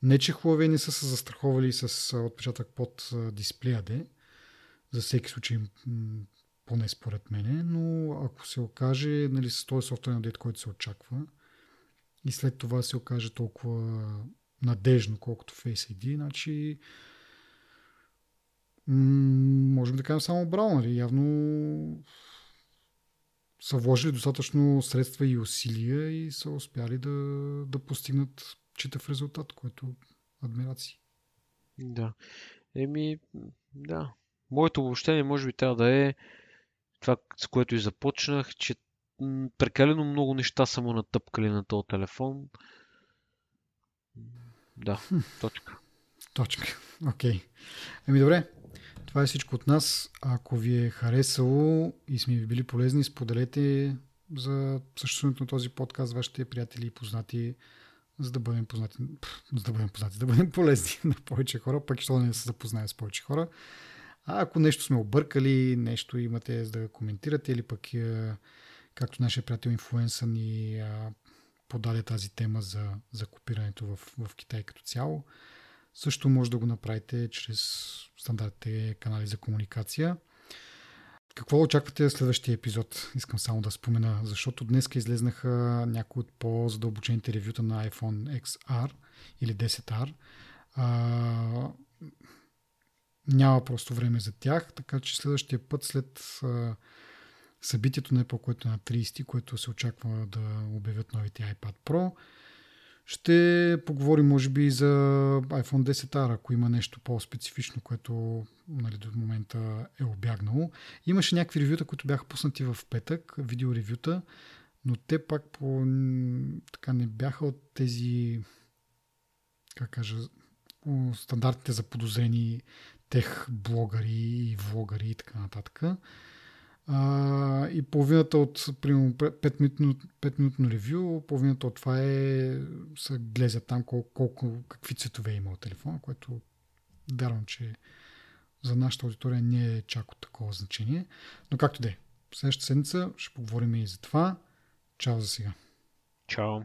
Не, че Huawei не са се застраховали с отпечатък под дисплея де, за всеки случай поне според мене, но ако се окаже нали, с този софтуерен апдейт, който се очаква и след това се окаже толкова надежно, колкото Face ID, значи можем да кажем само браво, нали? Явно са вложили достатъчно средства и усилия и са успяли да, да постигнат читав резултат, който адмирации. Да. Еми, да. Моето обобщение може би трябва да е това, с което и започнах, че прекалено много неща са му натъпкали на този телефон. Да, точка. Точка. Окей. Okay. Еми добре, това е всичко от нас. Ако ви е харесало и сме ви били полезни, споделете за съществуването на този подкаст вашите приятели и познати, за да бъдем познати, за да бъдем познати, да бъдем полезни на повече хора, пък ще не се запознаем с повече хора. А ако нещо сме объркали, нещо имате за да коментирате или пък е, както нашия приятел инфлуенса ни подаде тази тема за, за копирането в, в Китай като цяло, също може да го направите чрез стандартните канали за комуникация. Какво очаквате следващия епизод? Искам само да спомена, защото днес излезнаха някои от по-задълбочените ревюта на iPhone XR или 10R. А, няма просто време за тях, така че следващия път след а, събитието не по което е на 30, което се очаква да обявят новите iPad Pro, ще поговорим, може би, за iPhone 10R, ако има нещо по-специфично, което нали, до момента е обягнало. Имаше някакви ревюта, които бяха пуснати в петък, видеоревюта, но те пак по, така не бяха от тези, как кажа, стандартите за подозрени тех блогъри и влогари и така нататък. А, и половината от, примерно, 5 минутно, ревю, половината от това е, са глезят там колко, колко, какви цветове има от телефона, което вярвам, че за нашата аудитория не е чак от такова значение. Но както де, следващата седмица ще поговорим и за това. Чао за сега. Чао.